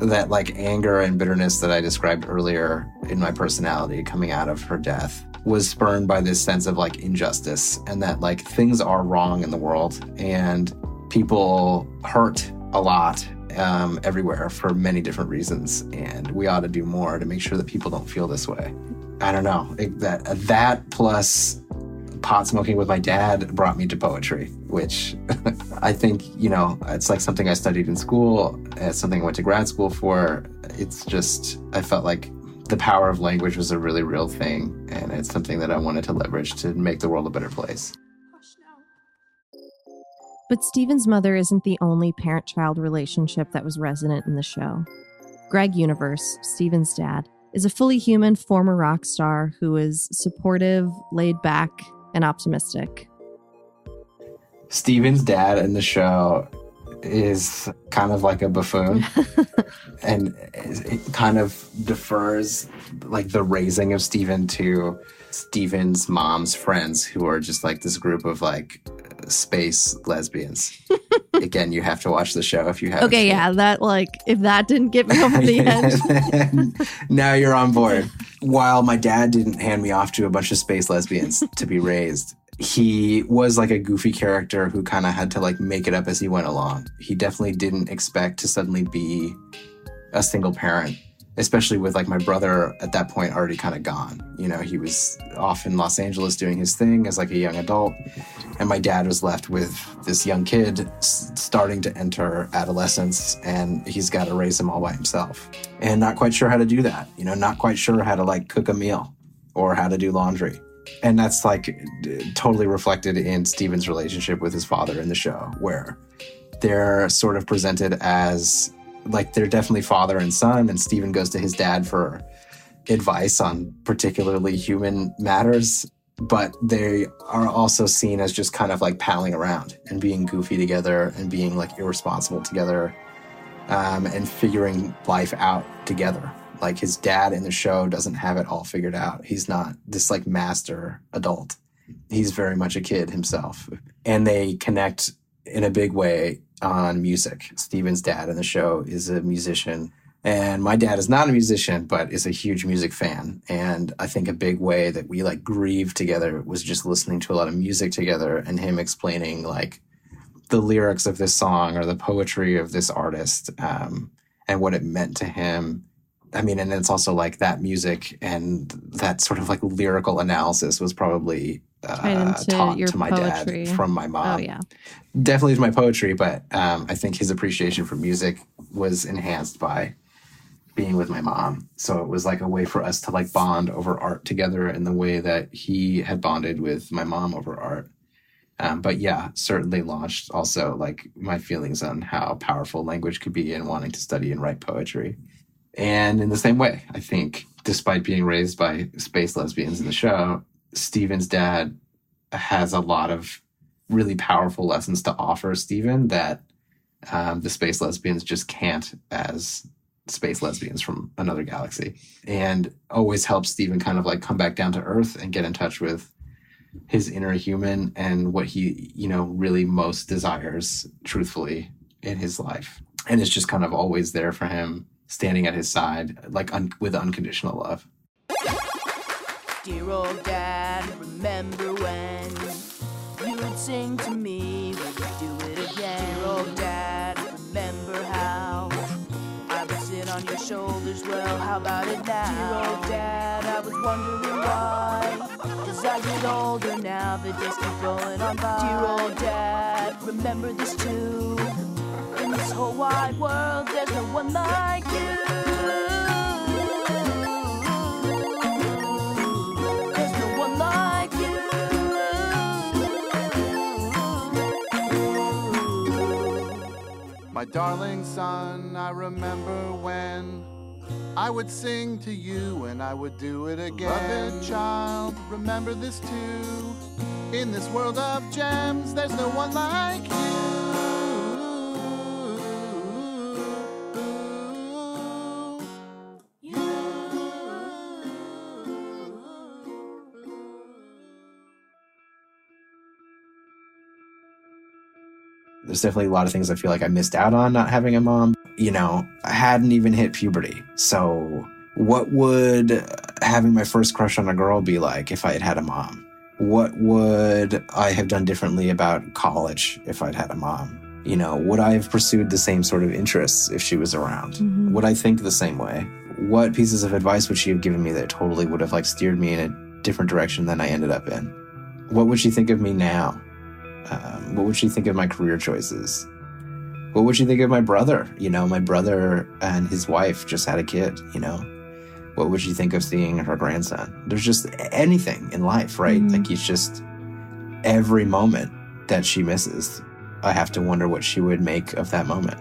that like anger and bitterness that I described earlier in my personality coming out of her death was spurned by this sense of like injustice and that like things are wrong in the world and people hurt a lot um, everywhere for many different reasons and we ought to do more to make sure that people don't feel this way I don't know it, that that plus pot smoking with my dad brought me to poetry, which [laughs] I think you know it's like something I studied in school. It's something I went to grad school for. It's just I felt like the power of language was a really real thing, and it's something that I wanted to leverage to make the world a better place. But Steven's mother isn't the only parent child relationship that was resonant in the show. Greg Universe, Steven's dad, is a fully human former rock star who is supportive, laid back, and optimistic. Steven's dad in the show is kind of like a buffoon [laughs] and it kind of defers like the raising of Steven to Steven's mom's friends who are just like this group of like space lesbians. [laughs] Again, you have to watch the show if you have. Okay, yeah, that like if that didn't get me [laughs] over the edge. [laughs] now you're on board. While my dad didn't hand me off to a bunch of space lesbians to be raised, he was like a goofy character who kind of had to like make it up as he went along. He definitely didn't expect to suddenly be a single parent, especially with like my brother at that point already kind of gone. You know, he was off in Los Angeles doing his thing as like a young adult, and my dad was left with this young kid starting to enter adolescence, and he's got to raise him all by himself, and not quite sure how to do that. You know, not quite sure how to like cook a meal or how to do laundry and that's like totally reflected in Steven's relationship with his father in the show, where they're sort of presented as like they're definitely father and son, and Steven goes to his dad for advice on particularly human matters. But they are also seen as just kind of like palling around and being goofy together and being like irresponsible together um, and figuring life out together like his dad in the show doesn't have it all figured out. He's not this like master adult. He's very much a kid himself. And they connect in a big way on music. Steven's dad in the show is a musician. And my dad is not a musician, but is a huge music fan. And I think a big way that we like grieved together was just listening to a lot of music together and him explaining like the lyrics of this song or the poetry of this artist um, and what it meant to him I mean, and it's also like that music and that sort of like lyrical analysis was probably uh, taught to my poetry. dad from my mom. Oh yeah, definitely to my poetry, but um, I think his appreciation for music was enhanced by being with my mom. So it was like a way for us to like bond over art together in the way that he had bonded with my mom over art. Um, but yeah, certainly launched also like my feelings on how powerful language could be and wanting to study and write poetry. And in the same way, I think, despite being raised by space lesbians in the show, Steven's dad has a lot of really powerful lessons to offer Steven that um, the space lesbians just can't as space lesbians from another galaxy. And always helps Steven kind of like come back down to earth and get in touch with his inner human and what he, you know, really most desires truthfully in his life. And it's just kind of always there for him standing at his side, like un- with unconditional love. Dear old dad, remember when you would sing to me, would you do it again? Dear old dad, remember how I would sit on your shoulders, well, how about it now? Dear old dad, I was wondering why. As I get older now, the days keep going on by. Dear old dad, remember this too in this whole wide world, there's no one like you. My darling son, I remember when I would sing to you and I would do it again. Beloved child, remember this too. In this world of gems, there's no one like you. There's definitely a lot of things I feel like I missed out on not having a mom. You know, I hadn't even hit puberty. So, what would having my first crush on a girl be like if I had had a mom? What would I have done differently about college if I'd had a mom? You know, would I have pursued the same sort of interests if she was around? Mhm. Would I think the same way? What pieces of advice would she have given me that totally would have like steered me in a different direction than I ended up in? What would she think of me now? Um, what would she think of my career choices? What would she think of my brother? You know, my brother and his wife just had a kid, you know? What would she think of seeing her grandson? There's just anything in life, right? Mhm. Like, it's just every moment that she misses, I have to wonder what she would make of that moment.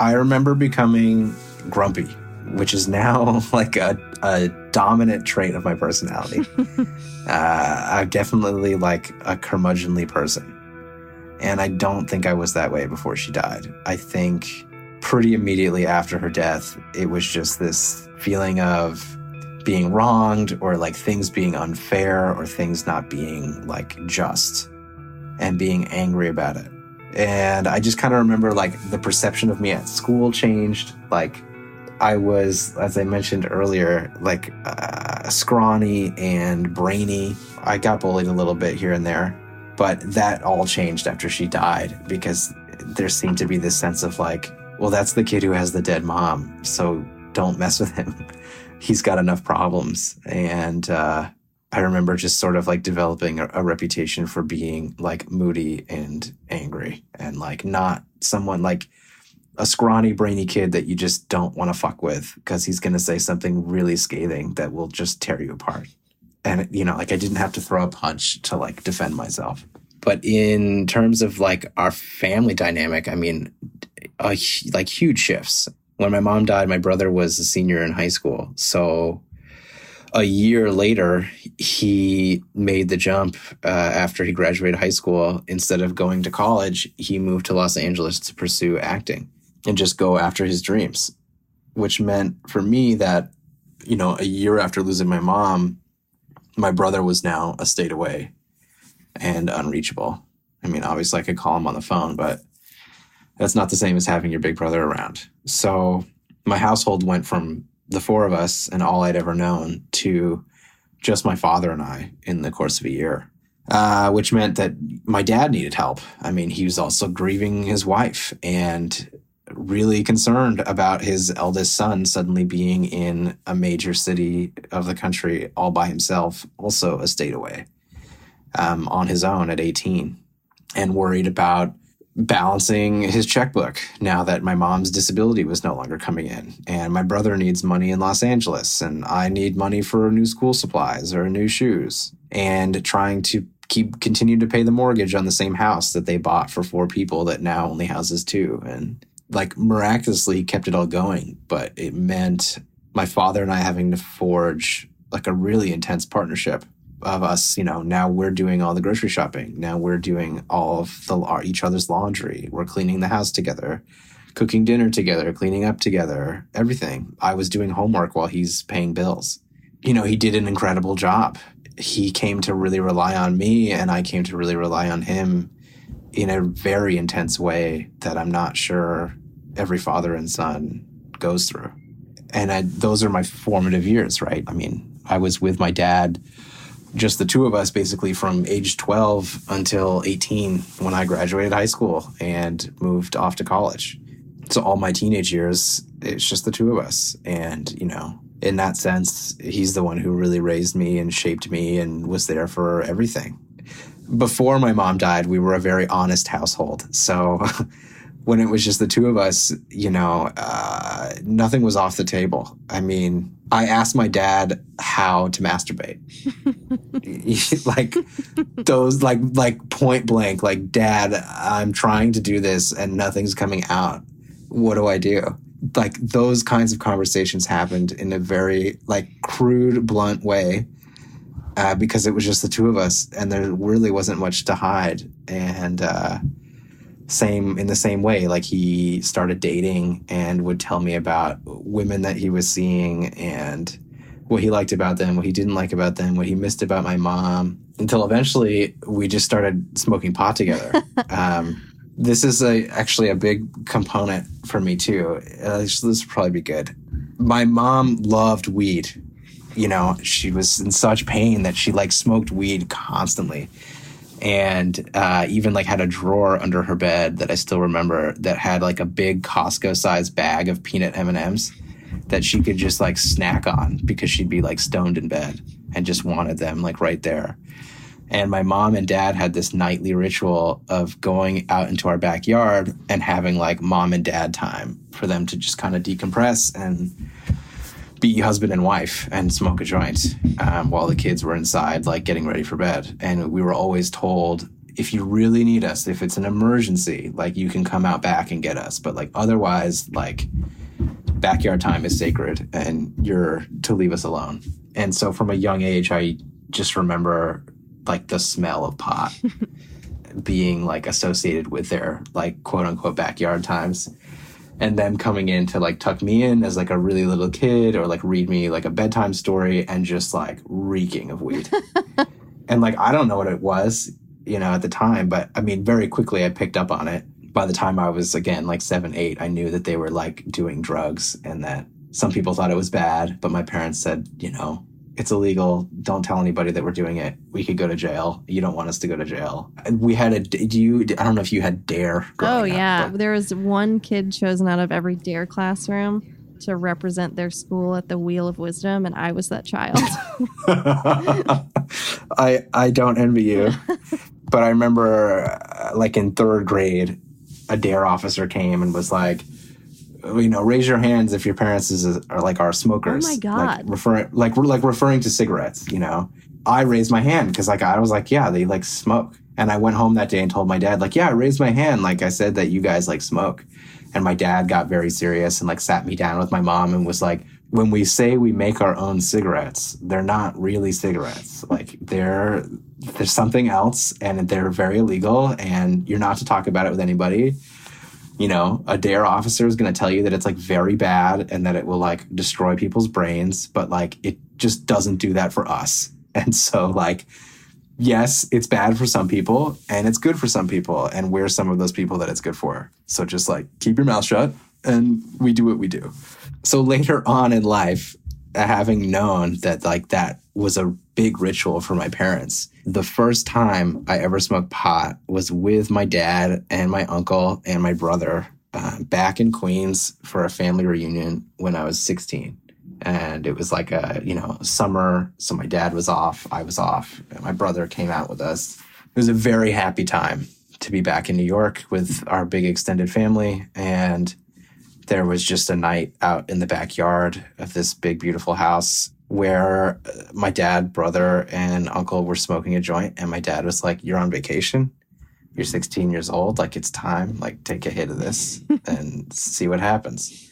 I remember becoming grumpy, which is now [laughs] like a, a dominant trait of my personality. [laughs] uh, I'm definitely like a curmudgeonly person. And I don't think I was that way before she died. I think pretty immediately after her death, it was just this feeling of being wronged or like things being unfair or things not being like just and being angry about it. And I just kind of remember like the perception of me at school changed. Like I was, as I mentioned earlier, like uh, scrawny and brainy. I got bullied a little bit here and there, but that all changed after she died because there seemed to be this sense of like, well, that's the kid who has the dead mom. So don't mess with him. [laughs] He's got enough problems. And, uh, I remember just sort of like developing a, a, reputation for being like moody and angry and like not someone like a scrawny, brainy kid that you just don't want to fuck with because he's going to say something really scathing that will just tear you apart. And, you know, like I didn't have to throw a punch to like defend myself. But in terms of like our family dynamic, I mean, like huge shifts. When my mom died, my brother was a senior in high school. So a year later, he made the jump uh, after he graduated high school. Instead of going to college, he moved to Los Angeles to pursue acting and just go after his dreams, which meant for me that, you know, a year after losing my mom, my brother was now a state away and unreachable. I mean, obviously, I could call him on the phone, but that's not the same as having your big brother around. So my household went from the four of us and all I'd ever known to just my father and I in the course of a year, uh, which meant that my dad needed help. I mean, he was also grieving his wife and really concerned about his eldest son suddenly being in a major city of the country all by himself, also a state away, um, on his own at 18, and worried about balancing his checkbook now that my mom's disability was no longer coming in. And my brother needs money in Los Angeles and I need money for new school supplies or new shoes and trying to keep continue to pay the mortgage on the same house that they bought for four people that now only houses two. And like miraculously kept it all going but it meant my father and I having to forge like a really intense partnership of us, you know, now we're doing all the grocery shopping. Now we're doing all of the our, each other's laundry. We're cleaning the house together, cooking dinner together, cleaning up together, everything. I was doing homework while he's paying bills. You know, he did an incredible job. He came to really rely on me and I came to really rely on him in a very intense way that I'm not sure every father and son goes through. And I, those are my formative years, right? I mean, I was with my dad just the two of us basically from age 12 until 18 when I graduated high school and moved off to college. So all my teenage years, it's just the two of us. And, you know, in that sense, he's the one who really raised me and shaped me and was there for everything. Before my mom died, we were a very honest household. So [laughs] when it was just the two of us, you know, uh, nothing was off the table. I mean, I asked my dad how to masturbate. [laughs] [laughs] like those like like point blank like dad, I'm trying to do this and nothing's coming out. What do I do? Like those kinds of conversations happened in a very like crude blunt way. Uh, because it was just the two of us and there really wasn't much to hide and uh, same in the same way. Like he started dating and would tell me about women that he was seeing and what he liked about them what he didn't like about them what he missed about my mom until eventually we just started smoking pot together. [laughs] Um, this is a, actually a big component for me too. Uh, this, this will probably be good. My mom loved weed. You know she was in such pain that she like smoked weed constantly and uh, even like had a drawer under her bed that I still remember that had like a big Costco sized bag of peanut M and M's that she could just like snack on because she'd be like stoned in bed and just wanted them like right there. And my mom and dad had this nightly ritual of going out into our backyard and having like mom and dad time for them to just kind of decompress and be husband and wife and smoke a joint um, while the kids were inside, like getting ready for bed. And we were always told, if you really need us, if it's an emergency, like you can come out back and get us. But like otherwise, like backyard time is sacred and you're to leave us alone. And so from a young age, I just remember like the smell of pot. [laughs] being like associated with their like quote unquote backyard times and them coming in to like tuck me in as like a really little kid or like read me like a bedtime story and just like reeking of weed. [laughs] and like I don't know what it was, you know, at the time, but I mean very quickly I picked up on it. By the time I was again like 7 8, I knew that they were like doing drugs and that some people thought it was bad, but my parents said, you know, it's illegal. Don't tell anybody that we're doing it. We could go to jail. You don't want us to go to jail. We had a. Do you? I don't know if you had Dare. Oh growing up, yeah, there was one kid chosen out of every Dare classroom to represent their school at the Wheel of Wisdom, and I was that child. [laughs] [laughs] I I don't envy you, [laughs] but I remember uh, like in third grade, a dare officer came and was like, you know, raise your hands if your parents is, are like are smokers. Oh my Like God. referring like like referring to cigarettes. You know, I raised my hand because like I was like, yeah, they like smoke, and I went home that day and told my dad like, yeah, I raised my hand. Like I said that you guys like smoke, and my dad got very serious and like sat me down with my mom and was like. When we say we make our own cigarettes, they're not really cigarettes. Like they're there's something else and they're very illegal and you're not to talk about it with anybody you know a dare officer is going to tell you that it's like very bad and that it will like destroy people's brains but like it just doesn't do that for us. [laughs] And so like yes it's bad for some people and it's good for some people and we're some of those people that it's good for. So just like keep your mouth shut and we do what we do. So later on in life having known that like that was a big ritual for my parents. The first time I ever smoked pot was with my dad and my uncle and my brother uh, back in Queens for a family reunion when I was 16. And it was like a, you know, summer. So my dad was off, I was off, and my brother came out with us. It was a very happy time to be back in New York with our big extended family. And there was just a night out in the backyard of this big, beautiful house where uh, my dad, brother, and uncle were smoking a joint. And my dad was like, You're on vacation. You're 16 years old. Like, it's time. Like, take a hit of this [laughs] and see what happens.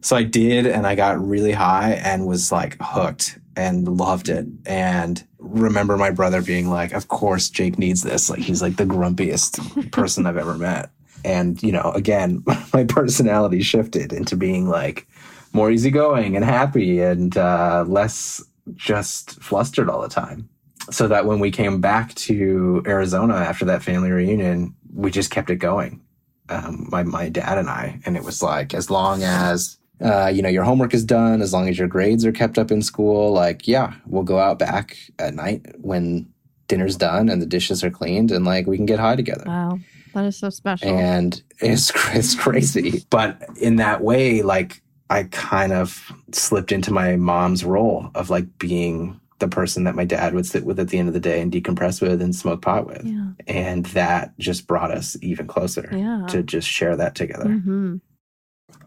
So I did. And I got really high and was like hooked and loved it. And remember my brother being like, Of course, Jake needs this. Like, he's like the grumpiest person I've ever met. And, you know, again, [laughs] my personality shifted into being like more easygoing and happy and uh, less just flustered all the time. So that when we came back to Arizona after that family reunion, we just kept it going. Um, my, my dad and I. And it was like, as long as, uh, you know, your homework is done, as long as your grades are kept up in school, like, yeah, we'll go out back at night when dinner's done and the dishes are cleaned and like we can get high together wow, that is so special. and it's [laughs] it's crazy. But in that way, like I kind of slipped into my mom's role of like being the person that my dad would sit with at the end of the day and decompress with and smoke pot with, yeah, and that just brought us even closer yeah. to just share that together. hmm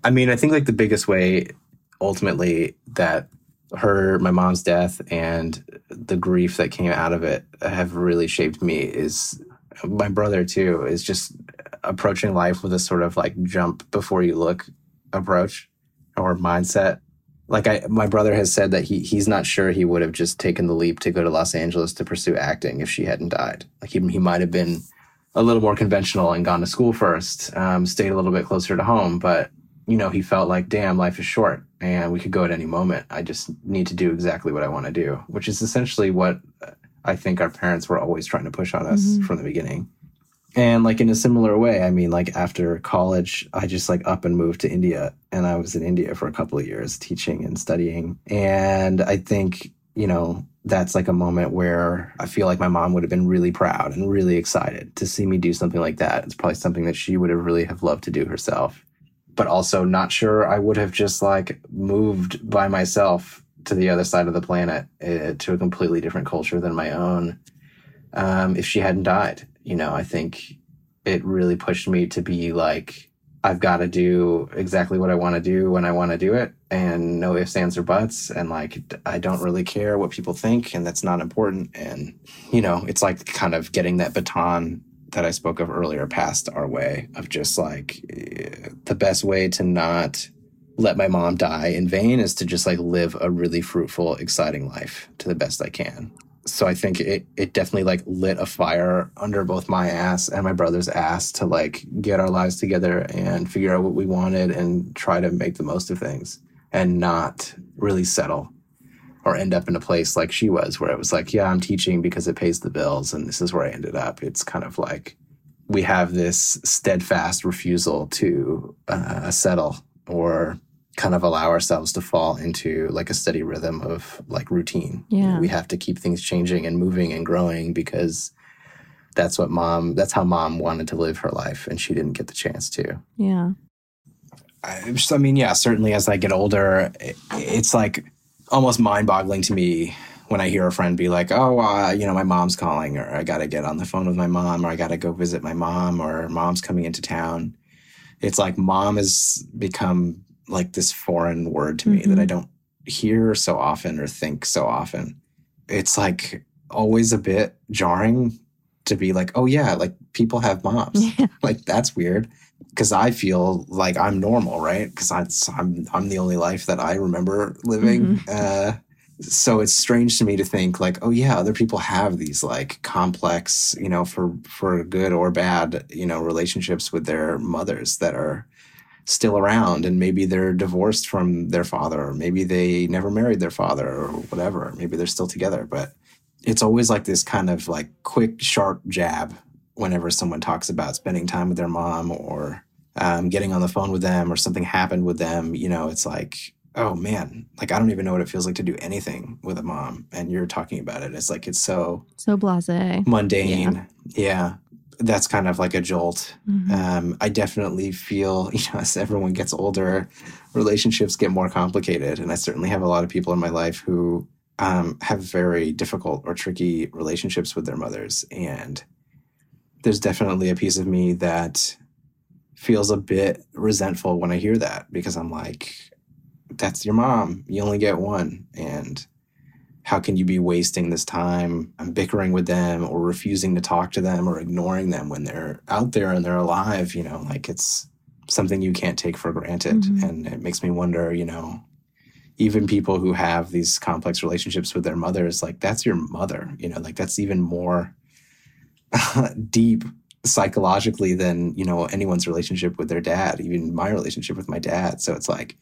I mean, I think like the biggest way ultimately that her my mom's death and the grief that came out of it have really shaped me is my brother too is just approaching life with a sort of like jump before you look approach or mindset like I my brother has said that he he's not sure he would have just taken the leap to go to Los Angeles to pursue acting if she hadn't died like he, he might have been a little more conventional and gone to school first um, stayed a little bit closer to home but you know, he felt like, damn, life is short and we could go at any moment. I just need to do exactly what I want to do, which is essentially what uh, I think our parents were always trying to push on us Mhm. from the beginning. And like in a similar way, I mean, like after college, I just like up and moved to India and I was in India for a couple of years teaching and studying. And I think, you know, that's like a moment where I feel like my mom would have been really proud and really excited to see me do something like that. It's probably something that she would have really have loved to do herself but also not sure I would have just like moved by myself to the other side of the planet uh, to a completely different culture than my own um, if she hadn't died. You know, I think it really pushed me to be like, I've got to do exactly what I want to do when I want to do it, and no ifs, ands, or buts. And like, I don't really care what people think, and that's not important. And, you know, it's like kind of getting that baton that I spoke of earlier passed our way of just like eh, the best way to not let my mom die in vain is to just like live a really fruitful, exciting life to the best I can. So I think it, it definitely like lit a fire under both my ass and my brother's ass to like get our lives together and figure out what we wanted and try to make the most of things and not really settle or end up in a place like she was where it was like, yeah, I'm teaching because it pays the bills and this is where I ended up. It's kind of like we have this steadfast refusal to uh, settle or kind of allow ourselves to fall into like a steady rhythm of like routine. You know, Yeah. we have to keep things changing and moving and growing because that's what mom, that's how mom wanted to live her life and she didn't get the chance to. Yeah. I, I mean, yeah, certainly as I get older, it, it's like almost mind boggling to me when I hear a friend be like, oh, uh, you know, my mom's calling, or I got to get on the phone with my mom, or I got to go visit my mom, or mom's coming into town. It's like mom has become like this foreign word to me that I don't hear so often or think so often. It's like always a bit jarring to be like, oh, yeah, like people have moms. [laughs] Yeah. like that's weird because I feel like I'm normal, right? Because I'm I'm the only life that I remember living. Uh, so it's strange to me to think like, oh yeah, other people have these like complex, you know, for for good or bad, you know, relationships with their mothers that are still around and maybe they're divorced from their father or maybe they never married their father or whatever maybe they're still together but it's always like this kind of like quick sharp jab whenever someone talks about spending time with their mom or um, getting on the phone with them or something happened with them, you know, it's like, oh man, like I don't even know what it feels like to do anything with a mom. And you're talking about it. It's like, it's so So blase. mundane. Yeah. That's kind of like a jolt. Mhm. Um, I definitely feel, [laughs] you know, as everyone gets older, relationships get more complicated. And I certainly have a lot of people in my life who um, have very difficult or tricky relationships with their mothers. And there's definitely a piece of me that feels a bit resentful when I hear that because I'm like, that's your mom. You only get one. And how can you be wasting this time bickering with them or refusing to talk to them or ignoring them when they're out there and they're alive? You know, like it's something you can't take for granted. Mhm. And it makes me wonder, you know, even people who have these complex relationships with their mothers, like that's your mother, you know, like that's even more [laughs] deep psychologically than, you know, anyone's relationship with their dad, even my relationship with my dad. So it's like,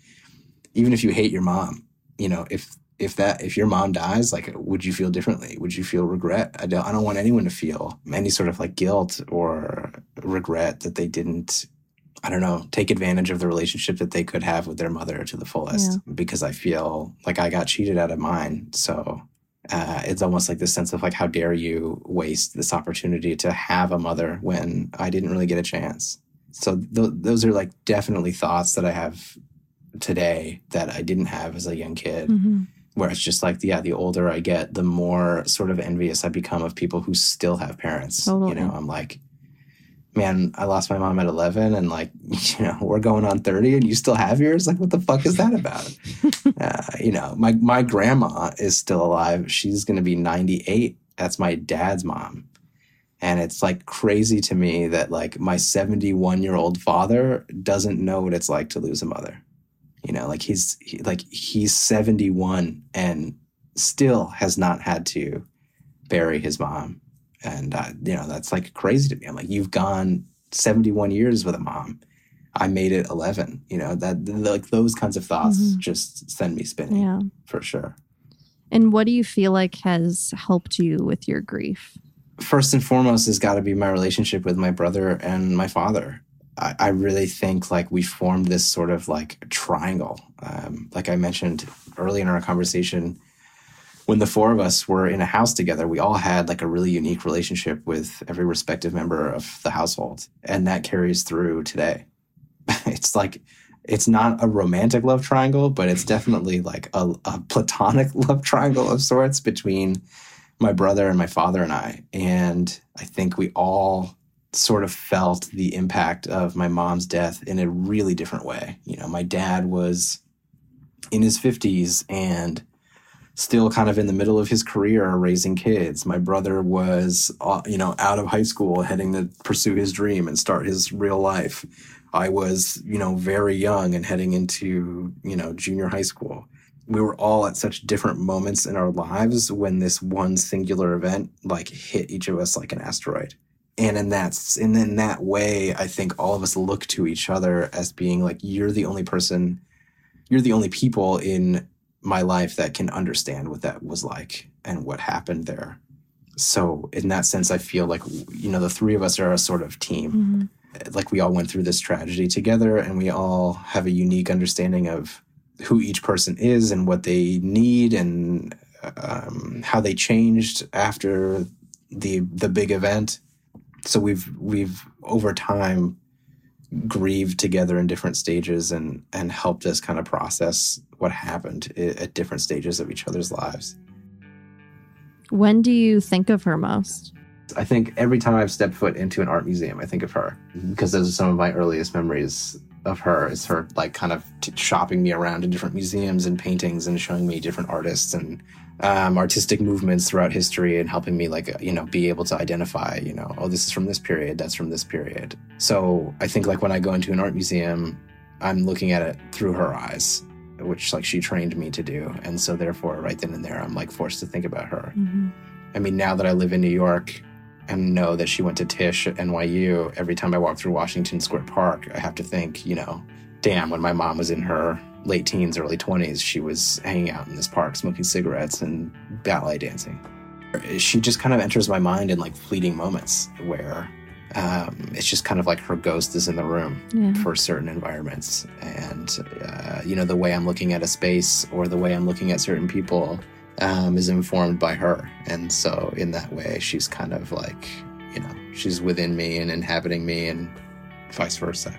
even if you hate your mom, you know, if if that if your mom dies, like would you feel differently? Would you feel regret? I don't I don't want anyone to feel any sort of like guilt or regret that they didn't I don't know, take advantage of the relationship that they could have with their mother to the fullest because I feel like I got cheated out of mine. So uh, it's almost like this sense of like, how dare you waste this opportunity to have a mother when I didn't really get a chance. So th- those are like definitely thoughts that I have today that I didn't have as a young kid Mhm. Where it's just like yeah the older i get the more sort of envious i become of people who still have parents Totally. you know? I'm like man i lost my mom at 11 and like [laughs] you know we're going on 30 and you still have yours? Like what the fuck is that about? [laughs] Uh, you know my my grandma is still alive. She's going to be 98 that's my dad's mom. And it's like crazy to me that like my 71 year old father doesn't know what it's like to lose a mother you know like he's he, like he's 71 and still has not had to bury his mom and uh, you know that's like crazy to me i'm like you've gone 71 years with a mom i made it 11 you know that like those kinds of thoughts Mhm. just send me spinning Yeah. for sure And what do you feel like has helped you with your grief? first and foremost has got to be my relationship with my brother and my father. I, I really think like we formed this sort of like triangle. Um, like I mentioned early in our conversation, when the four of us were in a house together, we all had like a really unique relationship with every respective member of the household. And that carries through today. [laughs] it's like, it's not a romantic love triangle, but it's definitely like a, a platonic [laughs] love triangle of sorts between my brother and my father and I. And I think we all sort of felt the impact of my mom's death in a really different way. You know, my dad was in his 50s and still kind of in the middle of his career raising kids. My brother was, uh, you know, out of high school heading to pursue his dream and start his real life. I was, you know, very young and heading into, you know, junior high school. we were all at such different moments in our lives when this one singular event like hit each of us like an asteroid and in that and in that way i think all of us look to each other as being like you're the only person you're the only people in my life that can understand what that was like and what happened there. So in that sense i feel like you know the three of us are a sort of team. Mm-hmm. like we all went through this tragedy together and we all have a unique understanding of who each person is and what they need and um, how they changed after the the big event so we've we've over time grieved together in different stages and and helped us kind of process what happened at different stages of each other's lives When do you think of her most? I think every time I've stepped foot into an art museum, I think of her because those are some of my earliest memories of her. Is her like kind of t- shopping me around in different museums and paintings and showing me different artists and um, artistic movements throughout history and helping me like you know be able to identify you know oh this is from this period that's from this period. So I think like when I go into an art museum, I'm looking at it through her eyes, which like she trained me to do, and so therefore right then and there I'm like forced to think about her. I mean, now that I live in New York and know that she went to Tisch at NYU, every time I walk through Washington Square Park, I have to think, you know, damn, when my mom was in her late teens, early 20s, she was hanging out in this park smoking cigarettes and ballet dancing. She just kind of enters my mind in like fleeting moments where um, it's just kind of like her ghost is in the room Yeah. for certain environments. And, uh, you know, the way I'm looking at a space or the way I'm looking at certain people um, is informed by her. And so, in that way, she's kind of like, you know, she's within me and inhabiting me, and vice versa.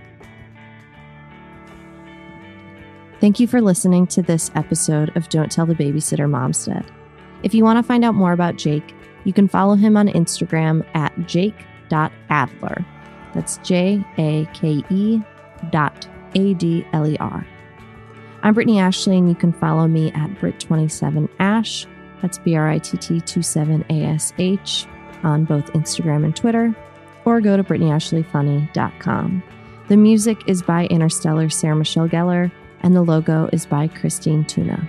Thank you for listening to this episode of Don't Tell the Babysitter Momstead. If you want to find out more about Jake, you can follow him on Instagram at jake.adler. That's J A K E dot A D L E R. I'm Brittany Ashley, and you can follow me at Brit27Ash. That's B R I T T 27 A S H on both Instagram and Twitter, or go to BrittanyAshleyFunny.com. The music is by Interstellar Sarah Michelle Gellar, and the logo is by Christine Tuna.